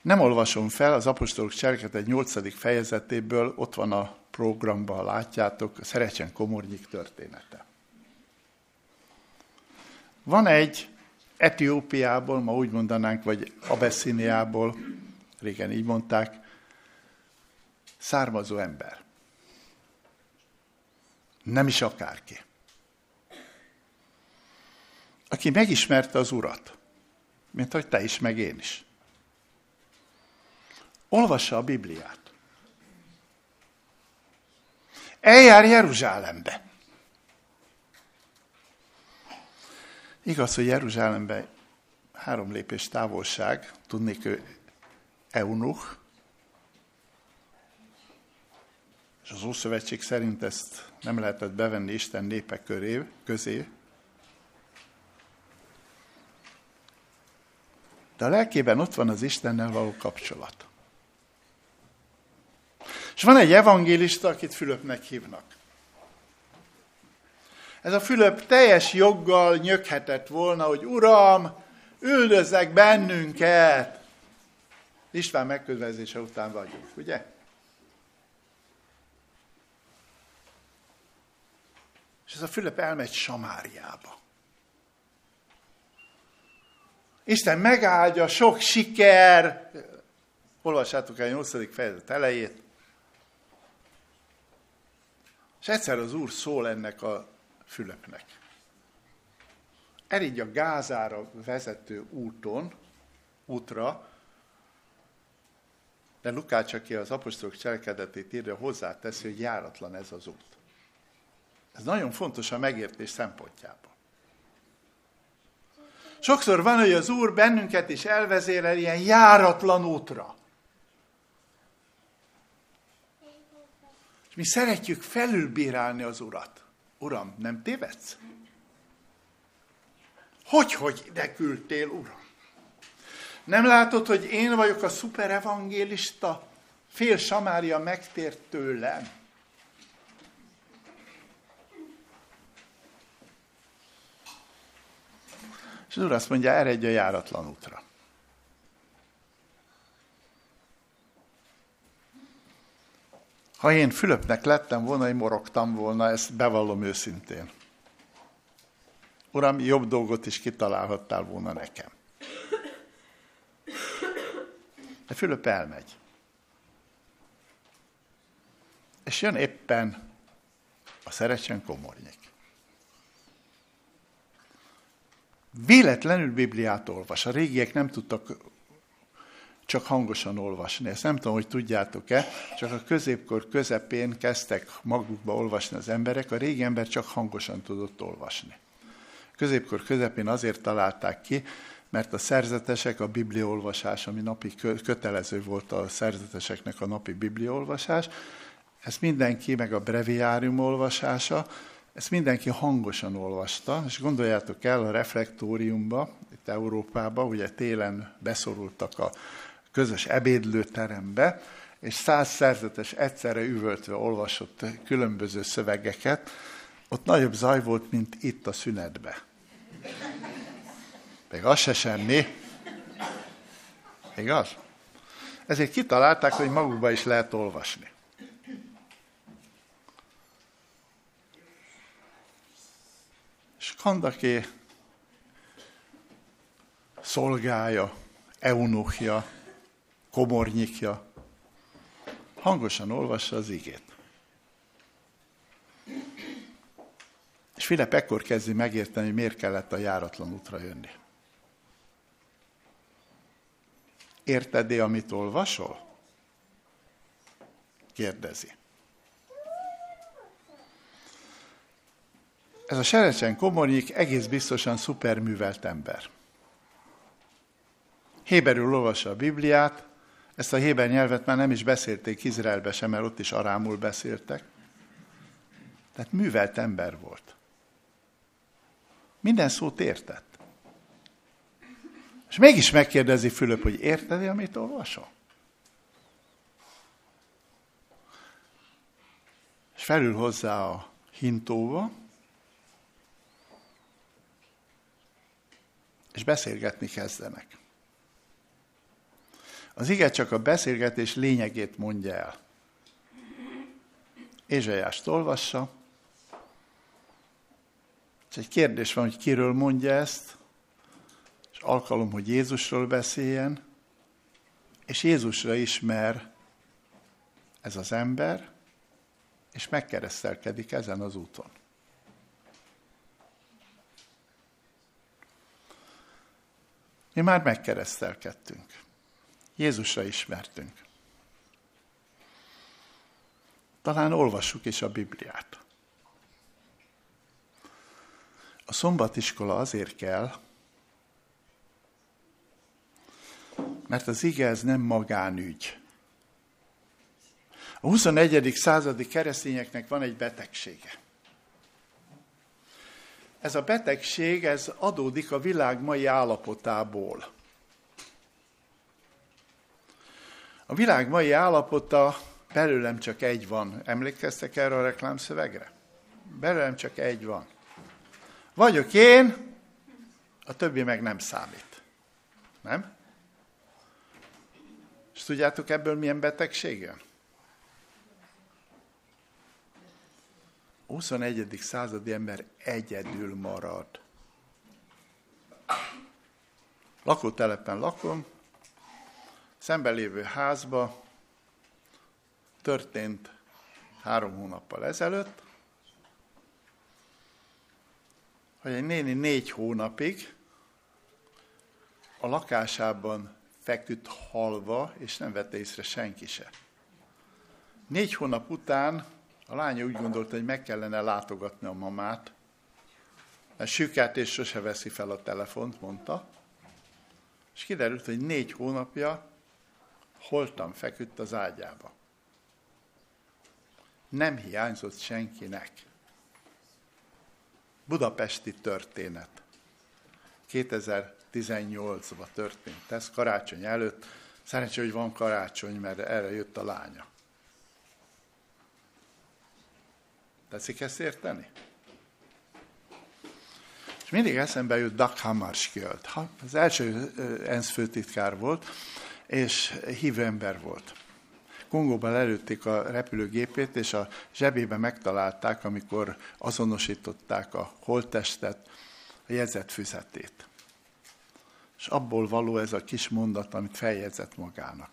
Nem olvasom fel, az apostolok egy 8. fejezetéből, ott van a programban, látjátok, Szerecsen Komornyik története. Van egy Etiópiából, ma úgy mondanánk, vagy Abesziniából, régen így mondták, származó ember. Nem is akárki. Aki megismerte az Urat, mint hogy te is, meg én is. Olvassa a Bibliát. Eljár Jeruzsálembe. Igaz, hogy Jeruzsálemben három lépés távolság, tudnék ő eunuch, és az Ószövetség szerint ezt nem lehetett bevenni Isten népek köré, közé. De a lelkében ott van az Istennel való kapcsolat. És van egy evangélista, akit Fülöpnek hívnak. Ez a Fülöp teljes joggal nyöghetett volna, hogy Uram, üldözzek bennünket. István megközelezése után vagyunk, ugye? És ez a Fülöp elmegy Samáriába. Isten megáldja, sok siker. Olvassátok el a 8. fejezet elejét. És egyszer az Úr szól ennek a Fülöpnek. Elígy a Gázára vezető úton, útra, de Lukács, aki az apostolok cselekedetét írja, hozzáteszi, hogy járatlan ez az út. Ez nagyon fontos a megértés szempontjából. Sokszor van, hogy az Úr bennünket is elvezérel ilyen járatlan útra. És mi szeretjük felülbírálni az Urat. Uram, nem tévedsz? Hogy, hogy ide küldtél, Uram? Nem látod, hogy én vagyok a szuperevangélista? Fél Samária megtért tőlem. És az úr azt mondja, eredj a járatlan útra. Ha én Fülöpnek lettem volna, én morogtam volna, ezt bevallom őszintén. Uram, jobb dolgot is kitalálhattál volna nekem. De Fülöp elmegy. És jön éppen a Szerecsen komornyik. Véletlenül Bibliát olvas. A régiek nem tudtak csak hangosan olvasni. Ezt nem tudom, hogy tudjátok-e, csak a középkor közepén kezdtek magukba olvasni az emberek, a régi ember csak hangosan tudott olvasni. Középkor közepén azért találták ki, mert a szerzetesek, a bibliaolvasás, ami napi kötelező volt a szerzeteseknek a napi bibliaolvasás, ezt mindenki, meg a breviárium olvasása, ezt mindenki hangosan olvasta, és gondoljátok el a reflektóriumba, itt Európába, ugye télen beszorultak a közös ebédlőterembe, és száz szerzetes egyszerre üvöltve olvasott különböző szövegeket, ott nagyobb zaj volt, mint itt a szünetbe. Még az se semmi. Igaz? Ezért kitalálták, hogy magukba is lehet olvasni. És Kandaké szolgája, eunuchja, komornyikja hangosan olvassa az igét. És Filip ekkor kezdi megérteni, hogy miért kellett a járatlan útra jönni. Érted -e, amit olvasol? Kérdezi. Ez a Serecsen Komornyik egész biztosan szuperművelt ember. Héberül olvassa a Bibliát, ezt a héber nyelvet már nem is beszélték Izraelbe sem, mert ott is arámul beszéltek. Tehát művelt ember volt. Minden szót értett. És mégis megkérdezi Fülöp, hogy érted amit olvasol? És felül hozzá a hintóba, és beszélgetni kezdenek. Az ige csak a beszélgetés lényegét mondja el. Ézsajást olvassa, és egy kérdés van, hogy kiről mondja ezt, és alkalom, hogy Jézusról beszéljen, és Jézusra ismer ez az ember, és megkeresztelkedik ezen az úton. Mi már megkeresztelkedtünk. Jézusra ismertünk. Talán olvassuk is a Bibliát. A szombatiskola azért kell, mert az ige ez nem magánügy. A 21. századi keresztényeknek van egy betegsége. Ez a betegség ez adódik a világ mai állapotából. A világ mai állapota belőlem csak egy van. Emlékeztek erre a reklámszövegre? Belőlem csak egy van. Vagyok én, a többi meg nem számít. Nem? És tudjátok ebből milyen betegség jön? 21. századi ember egyedül marad. Lakótelepen lakom, szemben lévő házba történt három hónappal ezelőtt, hogy egy néni négy hónapig a lakásában feküdt halva, és nem vette észre senki se. Négy hónap után a lánya úgy gondolta, hogy meg kellene látogatni a mamát, mert sükát és sose veszi fel a telefont, mondta, és kiderült, hogy négy hónapja holtan feküdt az ágyába. Nem hiányzott senkinek. Budapesti történet. 2018-ban történt ez, karácsony előtt. Szerencsé, hogy van karácsony, mert erre jött a lánya. Tetszik ezt érteni? És mindig eszembe jut Dag Hammarskjöld. Az első ENSZ főtitkár volt, és hívő ember volt. Kongóban előtték a repülőgépét, és a zsebébe megtalálták, amikor azonosították a holttestet, a jegyzett füzetét. És abból való ez a kis mondat, amit feljegyzett magának.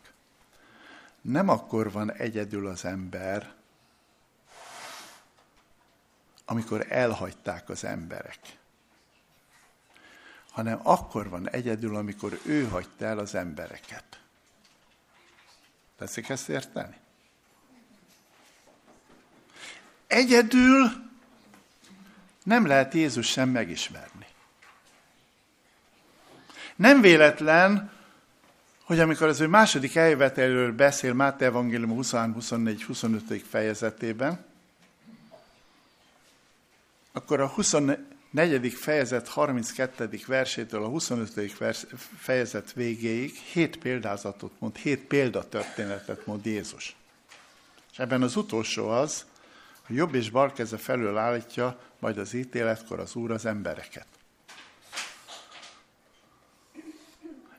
Nem akkor van egyedül az ember, amikor elhagyták az emberek, hanem akkor van egyedül, amikor ő hagyta el az embereket. Tetszik ezt érteni? Egyedül nem lehet Jézus sem megismerni. Nem véletlen, hogy amikor az ő második eljövetelről beszél Máté Evangélium 23, 24, 25. fejezetében, akkor a 24. fejezet 32. versétől a 25. fejezet végéig hét példázatot mond, hét példatörténetet mond Jézus. És ebben az utolsó az, a jobb és bal keze felől állítja majd az ítéletkor az Úr az embereket.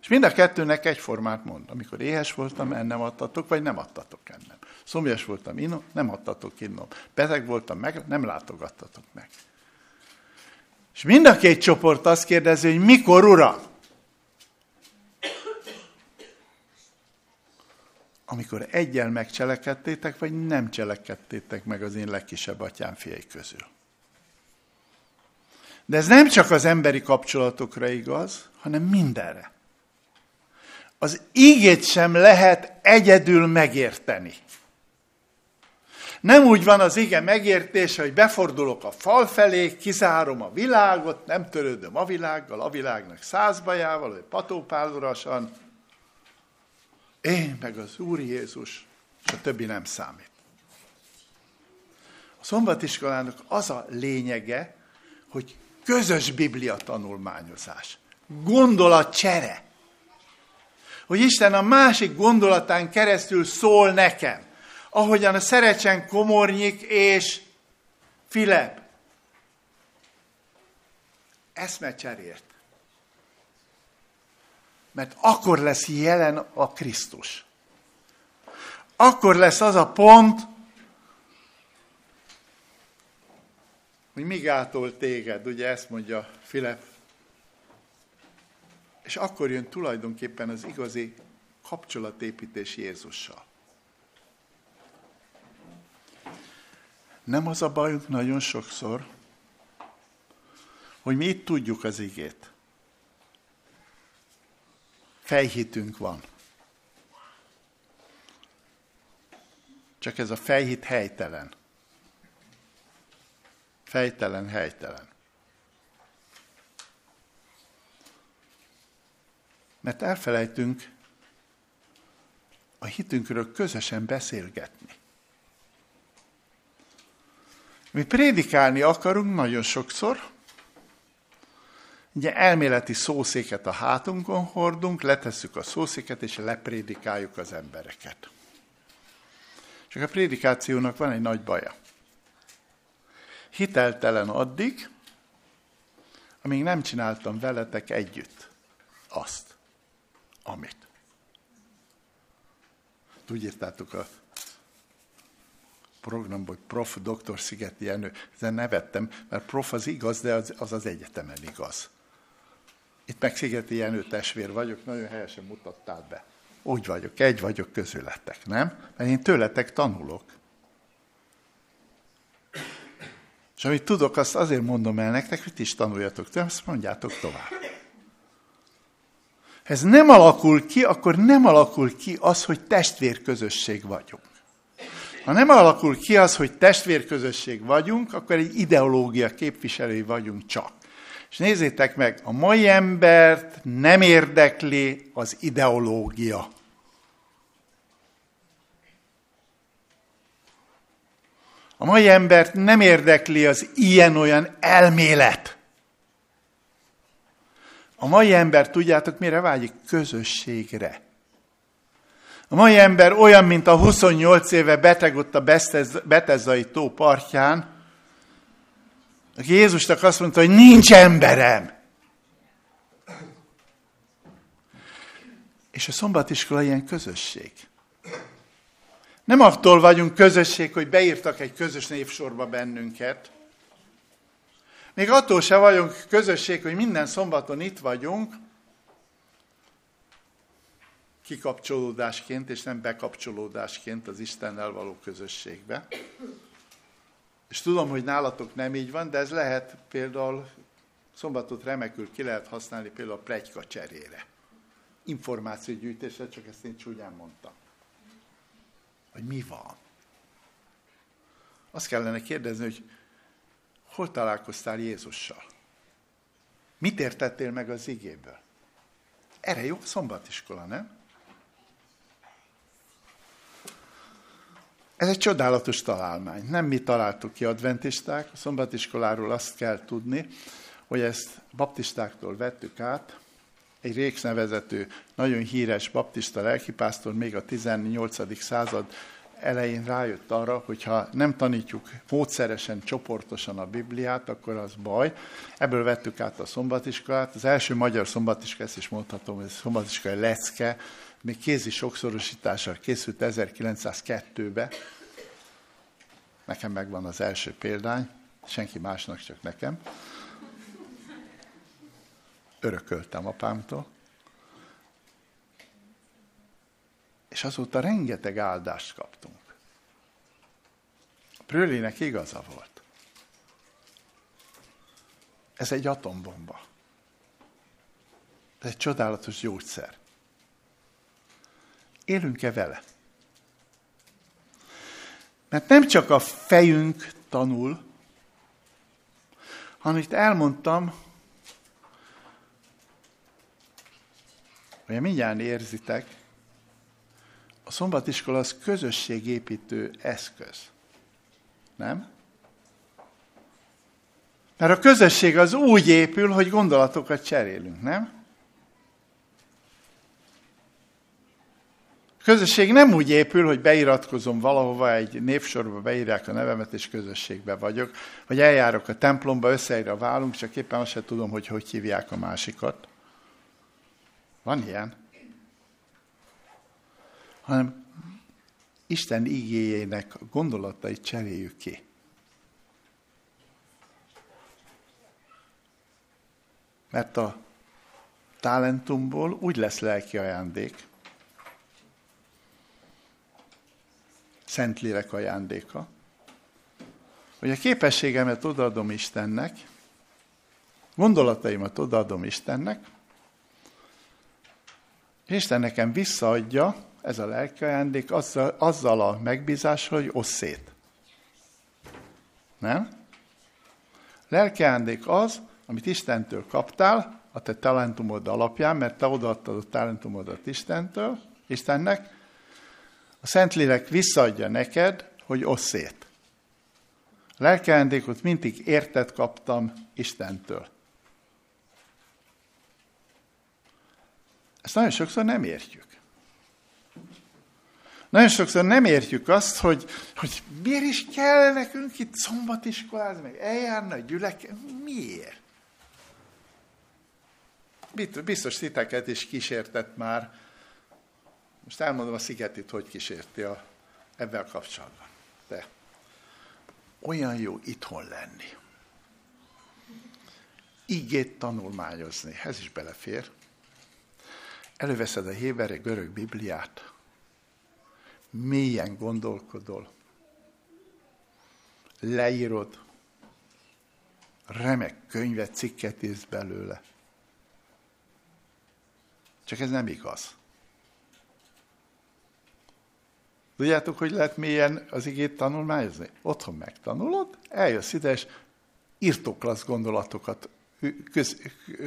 És mind a kettőnek egyformát mond. Amikor éhes voltam, ennem adtatok, vagy nem adtatok ennem. Szomjas voltam, innom, nem adtatok innom. Beteg voltam, meg nem látogattatok meg. És mind a két csoport azt kérdezi, hogy mikor, Uram? Amikor egyel megcselekedtétek, vagy nem cselekedtétek meg az én legkisebb atyám fiai közül. De ez nem csak az emberi kapcsolatokra igaz, hanem mindenre. Az ígét sem lehet egyedül megérteni. Nem úgy van az ige megértése, hogy befordulok a fal felé, kizárom a világot, nem törődöm a világgal, a világnak száz bajával, vagy patópálurasan. Én meg az Úr Jézus, és a többi nem számít. A szombatiskolának az a lényege, hogy közös biblia tanulmányozás, gondolatcsere. Hogy Isten a másik gondolatán keresztül szól nekem ahogyan a Szerecsen Komornyik és Filip eszmecserért. Mert akkor lesz jelen a Krisztus. Akkor lesz az a pont, hogy mi gátol téged, ugye ezt mondja Filip. És akkor jön tulajdonképpen az igazi kapcsolatépítés Jézussal. Nem az a bajunk nagyon sokszor, hogy mi itt tudjuk az igét. Fejhitünk van. Csak ez a fejhit helytelen. Fejtelen, helytelen. Mert elfelejtünk a hitünkről közösen beszélgetni. Mi prédikálni akarunk nagyon sokszor, ugye elméleti szószéket a hátunkon hordunk, letesszük a szószéket, és leprédikáljuk az embereket. Csak a prédikációnak van egy nagy baja. Hiteltelen addig, amíg nem csináltam veletek együtt azt, amit. Úgy írtátok a programból, hogy prof. dr. Szigeti Jenő. Ezen nevettem, mert prof az igaz, de az az, az egyetemen igaz. Itt meg Szigeti Jenő testvér vagyok, nagyon helyesen mutattál be. Úgy vagyok, egy vagyok közületek, nem? Mert én tőletek tanulok. És amit tudok, azt azért mondom el nektek, hogy ti is tanuljatok tőlem, azt mondjátok tovább. Ha ez nem alakul ki, akkor nem alakul ki az, hogy testvérközösség vagyunk. Ha nem alakul ki az, hogy testvérközösség vagyunk, akkor egy ideológia képviselői vagyunk csak. És nézzétek meg, a mai embert nem érdekli az ideológia. A mai embert nem érdekli az ilyen-olyan elmélet. A mai ember, tudjátok, mire vágyik? Közösségre. A mai ember olyan, mint a 28 éve beteg ott a Betezzai tó partján, aki Jézusnak azt mondta, hogy nincs emberem. És a szombatiskola ilyen közösség. Nem attól vagyunk közösség, hogy beírtak egy közös névsorba bennünket. Még attól se vagyunk közösség, hogy minden szombaton itt vagyunk, kikapcsolódásként és nem bekapcsolódásként az Istennel való közösségbe. És tudom, hogy nálatok nem így van, de ez lehet például szombatot remekül ki lehet használni például a plegyka cserére. Információgyűjtésre, csak ezt én csúnyán mondtam. Hogy mi van? Azt kellene kérdezni, hogy hol találkoztál Jézussal? Mit értettél meg az igéből? Erre jó szombatiskola, nem? Ez egy csodálatos találmány. Nem mi találtuk ki adventisták, a szombatiskoláról azt kell tudni, hogy ezt baptistáktól vettük át, egy Réks nevezető, nagyon híres baptista lelkipásztor még a 18. század elején rájött arra, hogy ha nem tanítjuk módszeresen, csoportosan a Bibliát, akkor az baj. Ebből vettük át a szombatiskolát. Az első magyar szombatiska, ezt is mondhatom, hogy a szombatiskolai lecke, még kézi sokszorosítással készült 1902-be. Nekem megvan az első példány, senki másnak, csak nekem. Örököltem apámtól. És azóta rengeteg áldást kaptunk. Prőlének igaza volt. Ez egy atombomba. Ez egy csodálatos gyógyszer. Élünk-e vele? Mert nem csak a fejünk tanul, hanem itt elmondtam, hogy mindjárt érzitek, a szombatiskola az közösségépítő eszköz. Nem? Mert a közösség az úgy épül, hogy gondolatokat cserélünk, nem? A közösség nem úgy épül, hogy beiratkozom valahova, egy névsorba beírják a nevemet, és közösségbe vagyok, vagy eljárok a templomba, összeire válunk, csak éppen azt sem tudom, hogy hogy hívják a másikat. Van ilyen? Hanem Isten igéjének gondolatait cseréljük ki. Mert a talentumból úgy lesz lelki ajándék, Szentlélek ajándéka, hogy a képességemet odaadom Istennek, gondolataimat odaadom Istennek, és Isten nekem visszaadja, ez a lelki ajándék, azzal, azzal a megbízással, hogy ossz szét. Nem? Lelki ajándék az, amit Istentől kaptál, a te talentumod alapján, mert te odaadtad a talentumodat Istentől, Istennek, a Szentlélek visszaadja neked, hogy ossz szét. A lelkeendékot mindig értet kaptam Istentől. Ezt nagyon sokszor nem értjük. Nagyon sokszor nem értjük azt, hogy, hogy miért is kell nekünk itt szombatiskolázni, meg eljárni a gyülek, miért? Biztos titeket is kísértett már most elmondom a szigetit, hogy kísérti a, ebben kapcsolatban. De olyan jó itthon lenni. Igét tanulmányozni, ez is belefér. Előveszed a héberre görög Bibliát, mélyen gondolkodol, leírod, remek könyvet, cikket írsz belőle. Csak ez nem igaz. Tudjátok, hogy lehet mélyen az igét tanulmányozni? Otthon megtanulod, eljössz ide, és írtoklasz gondolatokat köz,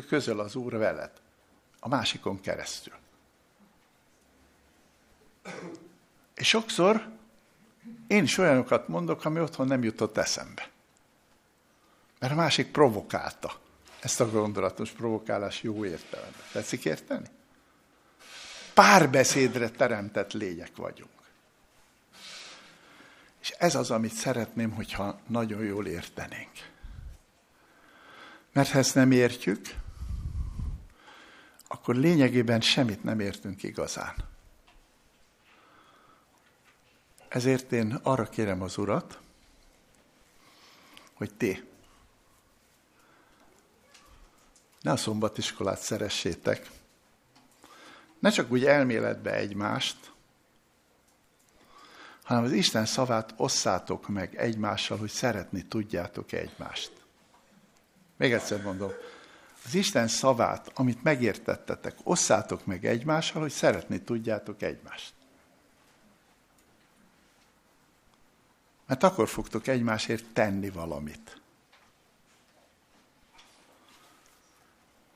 közöl az Úr veled. A másikon keresztül. És sokszor én is olyanokat mondok, ami otthon nem jutott eszembe. Mert a másik provokálta. Ezt a gondolatos provokálás jó értelemben. Tetszik érteni? Párbeszédre teremtett lények vagyunk. És ez az, amit szeretném, hogyha nagyon jól értenénk. Mert ha ezt nem értjük, akkor lényegében semmit nem értünk igazán. Ezért én arra kérem az Urat, hogy ti ne a szombatiskolát szeressétek, ne csak úgy elméletbe egymást, hanem az Isten szavát osszátok meg egymással, hogy szeretni tudjátok egymást. Még egyszer mondom, az Isten szavát, amit megértettetek, osszátok meg egymással, hogy szeretni tudjátok egymást. Mert akkor fogtok egymásért tenni valamit.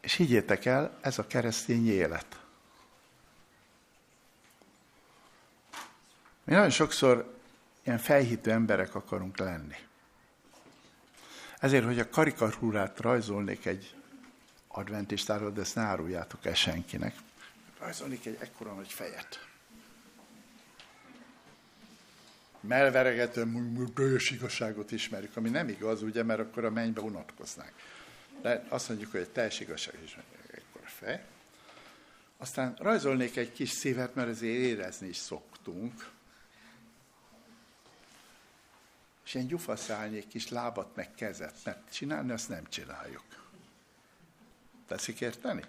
És higgyétek el, ez a keresztény élet. Mi nagyon sokszor ilyen felhitő emberek akarunk lenni. Ezért, hogy a karikatúrát rajzolnék egy adventistáról, de ezt ne áruljátok el senkinek. Rajzolnék egy ekkora nagy fejet. Melveregetően bős igazságot ismerjük, ami nem igaz, ugye, mert akkor a mennybe unatkoznánk. De azt mondjuk, hogy egy teljes igazság is ekkora fej. Aztán rajzolnék egy kis szívet, mert azért érezni is szoktunk. És ilyen gyufaszálnék kis lábat meg kezet, mert csinálni azt nem csináljuk. Teszik érteni?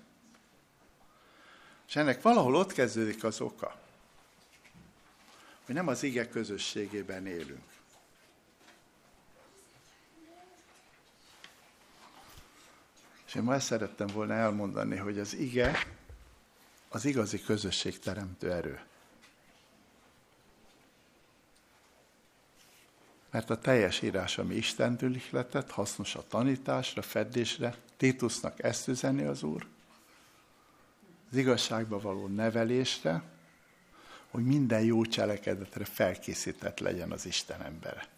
És ennek valahol ott kezdődik az oka, hogy nem az ige közösségében élünk. És én ma ezt szerettem volna elmondani, hogy az ige az igazi közösség teremtő erő. Mert a teljes írás, ami Istentől ihletett, hasznos a tanításra, feddésre, Titusnak ezt üzeni az Úr, az igazságba való nevelésre, hogy minden jó cselekedetre felkészített legyen az Isten embere.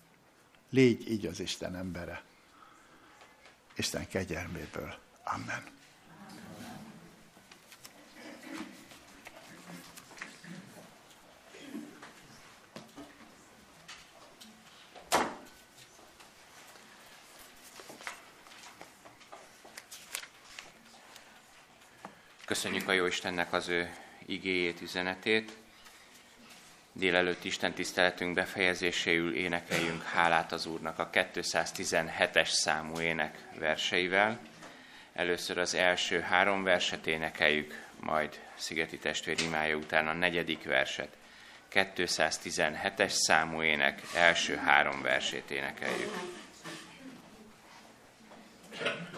Légy így az Isten embere. Isten kegyelméből. Amen. Köszönjük a jó Istennek az ő igéjét, üzenetét. Délelőtt Isten tiszteletünk befejezéséül énekeljünk hálát az Úrnak a 217-es számú ének verseivel. Először az első három verset énekeljük, majd Szigeti testvér imája után a negyedik verset. 217-es számú ének első három versét énekeljük. Dio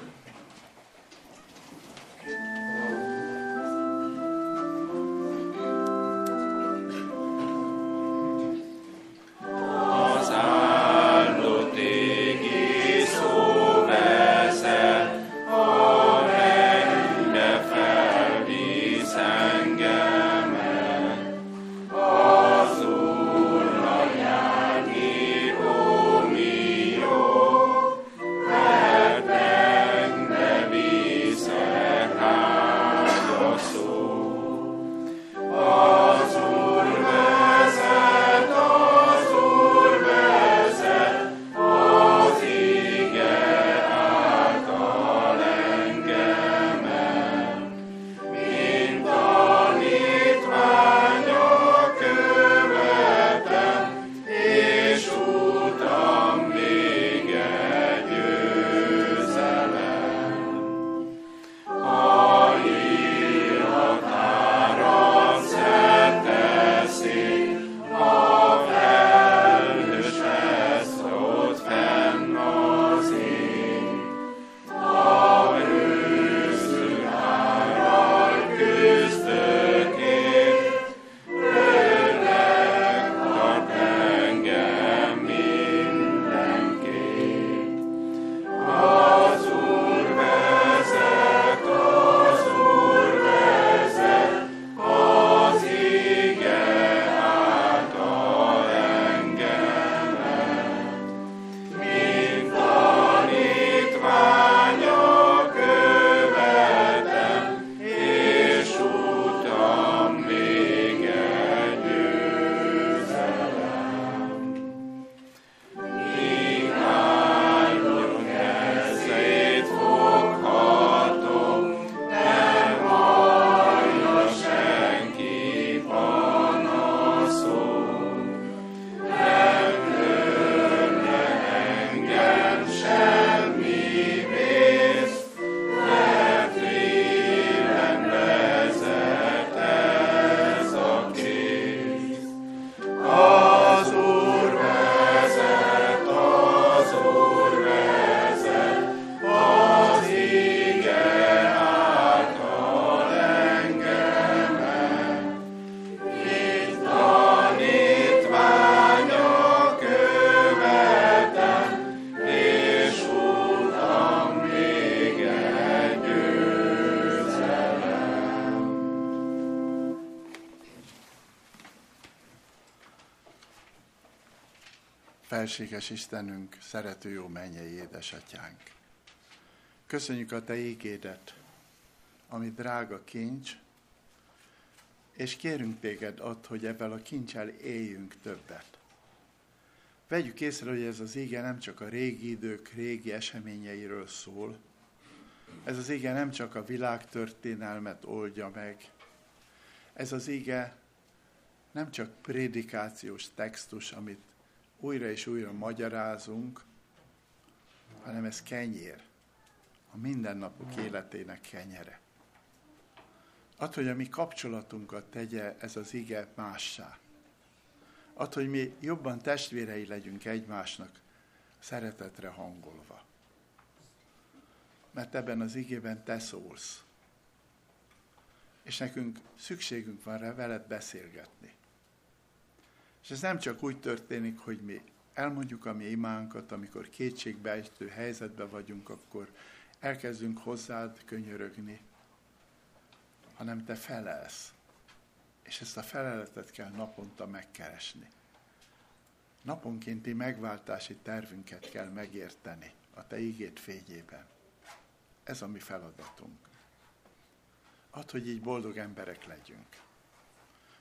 felséges Istenünk, szerető jó mennyei édesatyánk. Köszönjük a Te ígédet, ami drága kincs, és kérünk téged add, hogy ebből a kincsel éljünk többet. Vegyük észre, hogy ez az ége nem csak a régi idők régi eseményeiről szól, ez az ége nem csak a világtörténelmet oldja meg, ez az ége nem csak prédikációs textus, amit újra és újra magyarázunk, hanem ez kenyér, a mindennapok életének kenyere. Ad, hogy a mi kapcsolatunkat tegye ez az ige mássá. Ad, hogy mi jobban testvérei legyünk egymásnak, szeretetre hangolva. Mert ebben az igében te szólsz. És nekünk szükségünk van rá veled beszélgetni. És ez nem csak úgy történik, hogy mi elmondjuk a mi imánkat, amikor kétségbeejtő helyzetben vagyunk, akkor elkezdünk hozzád könyörögni, hanem te felelsz. És ezt a feleletet kell naponta megkeresni. Naponkénti megváltási tervünket kell megérteni a te ígét fényében. Ez a mi feladatunk. Ad, hogy így boldog emberek legyünk.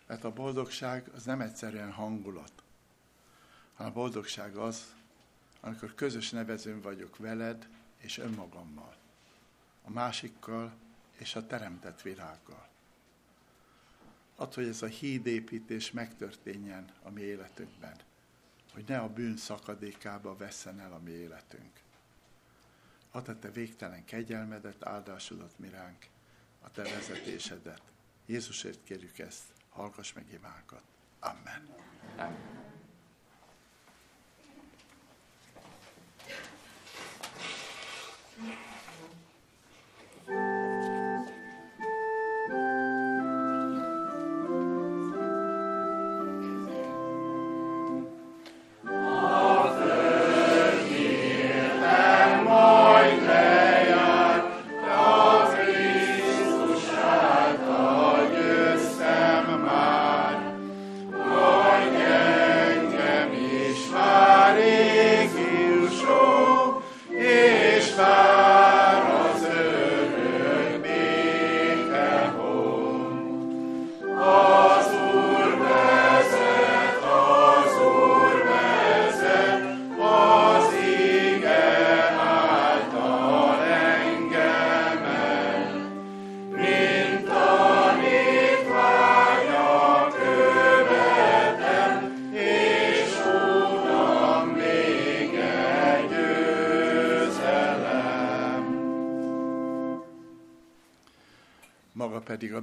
Mert a boldogság az nem egyszerűen hangulat, hanem a boldogság az, amikor közös nevezőn vagyok veled és önmagammal, a másikkal és a teremtett világgal. Add, hogy ez a hídépítés megtörténjen a mi életünkben, hogy ne a bűn szakadékába vesszen el a mi életünk. A te végtelen kegyelmedet, áldásodat miránk, a te vezetésedet. Jézusért kérjük ezt, hallgass meg imánkat. Amen. Amen.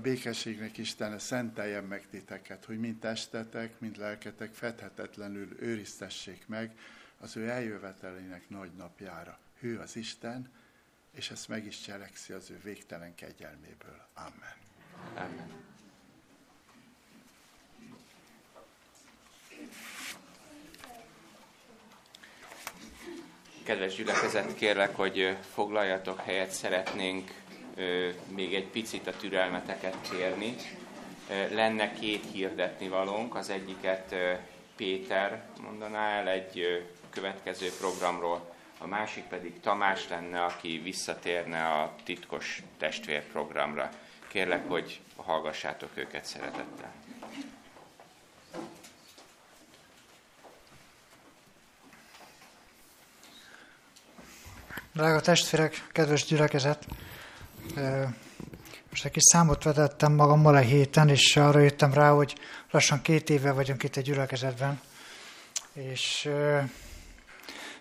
Békességnek Isten szenteljen meg titeket, hogy mind testetek, mind lelketek fedhetetlenül őriztessék meg az ő eljövetelének nagy napjára. Hű az Isten, és ezt meg is cselekszi az ő végtelen kegyelméből. Amen. Amen. Kedves gyülekezet, kérlek, hogy foglaljatok helyet, szeretnénk még egy picit a türelmeteket kérni. Lenne két hirdetni valónk, az egyiket Péter mondaná el egy következő programról, a másik pedig Tamás lenne, aki visszatérne a titkos testvérprogramra. Kérlek, hogy hallgassátok őket szeretettel. Drága testvérek, kedves gyülekezet! Most egy kis számot vetettem magammal a héten, és arra jöttem rá, hogy lassan két éve vagyunk itt egy gyülekezetben. És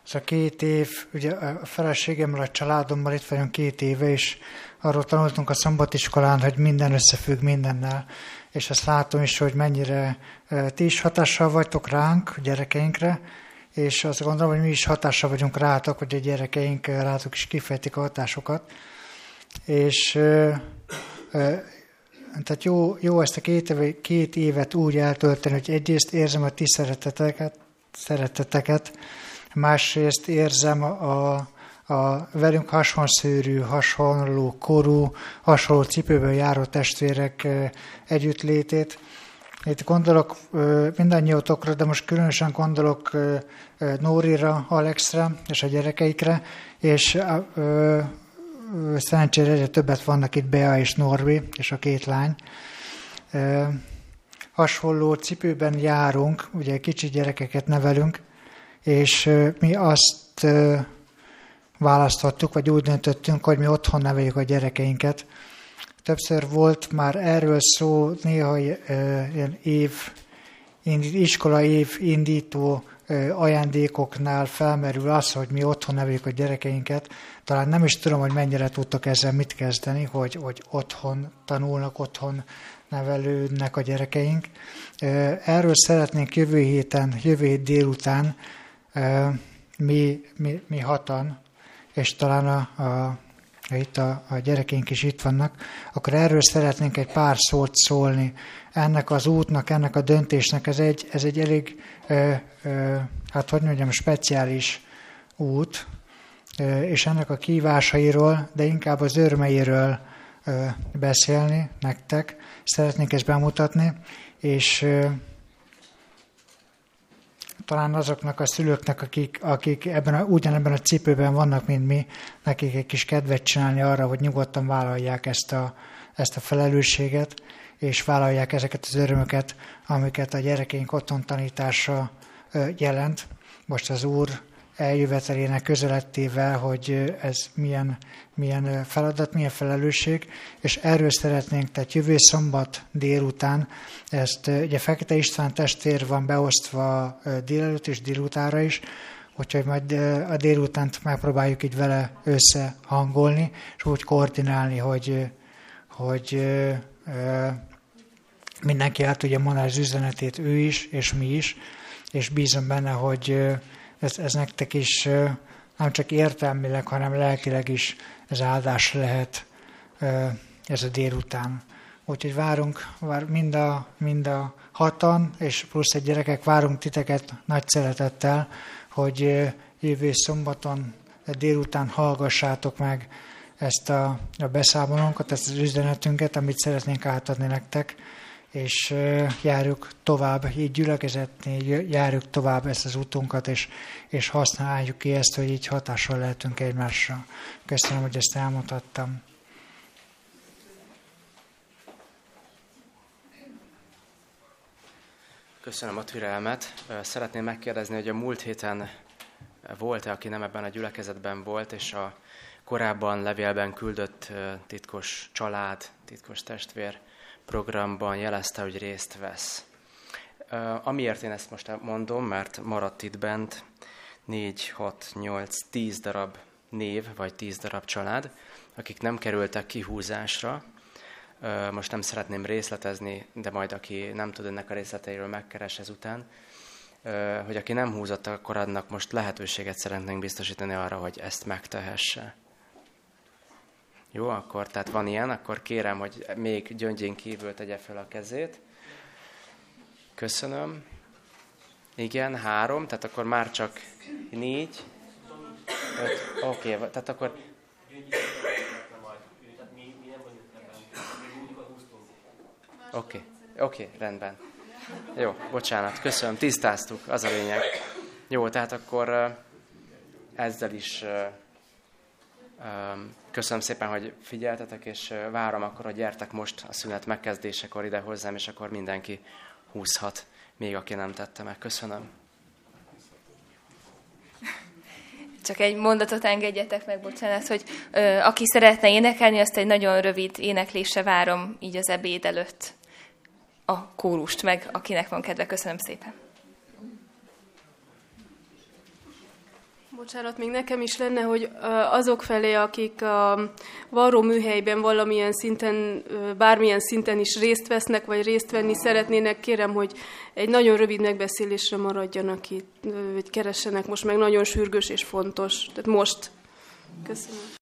ez a két év, ugye a feleségemmel, a családommal itt vagyunk két éve, és arról tanultunk a szombatiskolán, hogy minden összefügg mindennel, és ezt látom is, hogy mennyire ti is hatással vagytok ránk, gyerekeinkre, és azt gondolom, hogy mi is hatással vagyunk rátok, hogy a gyerekeink rátok is kifejtik a hatásokat és tehát jó, jó ezt a két, két évet úgy eltölteni, hogy egyrészt érzem a ti szereteteket, szereteteket másrészt érzem a, a velünk hasonszőrű, hasonló korú, hasonló cipőben járó testvérek együttlétét, Itt gondolok mindannyiótokra, de most különösen gondolok Nórira, Alexre és a gyerekeikre, és szerencsére többet vannak itt Bea és Norvi, és a két lány. Hasonló cipőben járunk, ugye kicsi gyerekeket nevelünk, és mi azt választottuk, vagy úgy döntöttünk, hogy mi otthon neveljük a gyerekeinket. Többször volt már erről szó, néha ilyen év, iskola év indító ajándékoknál felmerül az, hogy mi otthon neveljük a gyerekeinket. Talán nem is tudom, hogy mennyire tudtok ezzel mit kezdeni, hogy, hogy otthon tanulnak, otthon nevelődnek a gyerekeink. Erről szeretnénk jövő héten, jövő hét délután mi, mi, mi hatan, és talán a, a, itt a, a gyerekeink is itt vannak, akkor erről szeretnénk egy pár szót szólni. Ennek az útnak, ennek a döntésnek ez egy, ez egy elég, hát hogy mondjam, speciális út, és ennek a kívásairól, de inkább az örmeiről beszélni nektek. Szeretnék ezt bemutatni, és talán azoknak a szülőknek, akik, akik ebben a, ugyanebben a cipőben vannak, mint mi, nekik egy kis kedvet csinálni arra, hogy nyugodtan vállalják ezt a, ezt a felelősséget, és vállalják ezeket az örömöket, amiket a gyerekeink otthon tanítása jelent. Most az Úr eljövetelének közelettével, hogy ez milyen, milyen feladat, milyen felelősség, és erről szeretnénk, tehát jövő szombat délután, ezt ugye Fekete István testvér van beosztva délelőtt és délutára is, úgyhogy majd a délutánt megpróbáljuk így vele összehangolni, és úgy koordinálni, hogy, hogy mindenki el tudja mondani az üzenetét ő is, és mi is, és bízom benne, hogy ez, ez nektek is nem csak értelmileg, hanem lelkileg is ez áldás lehet ez a délután. Úgyhogy várunk, vár, mind, a, mind a hatan, és plusz egy gyerekek, várunk titeket nagy szeretettel, hogy jövő szombaton délután hallgassátok meg ezt a, a beszámolónkat, ezt az üzenetünket, amit szeretnénk átadni nektek és járjuk tovább, így gyülekezetnél járjuk tovább ezt az utunkat, és, és használjuk ki ezt, hogy így hatással lehetünk egymásra. Köszönöm, hogy ezt elmutattam. Köszönöm a türelmet. Szeretném megkérdezni, hogy a múlt héten volt-e, aki nem ebben a gyülekezetben volt, és a korábban levélben küldött titkos család, titkos testvér programban jelezte, hogy részt vesz. Amiért én ezt most mondom, mert maradt itt bent 4, 6, 8, 10 darab név, vagy 10 darab család, akik nem kerültek kihúzásra. Most nem szeretném részletezni, de majd aki nem tud ennek a részleteiről megkeres ezután, hogy aki nem húzott, akkor adnak most lehetőséget szeretnénk biztosítani arra, hogy ezt megtehesse. Jó, akkor tehát van ilyen, akkor kérem, hogy még gyöngyén kívül tegye fel a kezét. Köszönöm. Igen, három, tehát akkor már csak négy, oké, okay, tehát akkor... Oké, okay, oké, okay, rendben. Jó, bocsánat, köszönöm, tisztáztuk, az a lényeg. Jó, tehát akkor ezzel is Köszönöm szépen, hogy figyeltetek, és várom akkor, hogy gyertek most a szünet megkezdésekor ide hozzám, és akkor mindenki húzhat, még aki nem tette meg. Köszönöm. Csak egy mondatot engedjetek meg, bocsánat, hogy ö, aki szeretne énekelni, azt egy nagyon rövid éneklésre várom így az ebéd előtt a kórust meg, akinek van kedve. Köszönöm szépen. Bocsánat, még nekem is lenne, hogy azok felé, akik a varró műhelyben valamilyen szinten, bármilyen szinten is részt vesznek, vagy részt venni szeretnének, kérem, hogy egy nagyon rövid megbeszélésre maradjanak itt, vagy keressenek most meg nagyon sürgős és fontos. Tehát most. Köszönöm.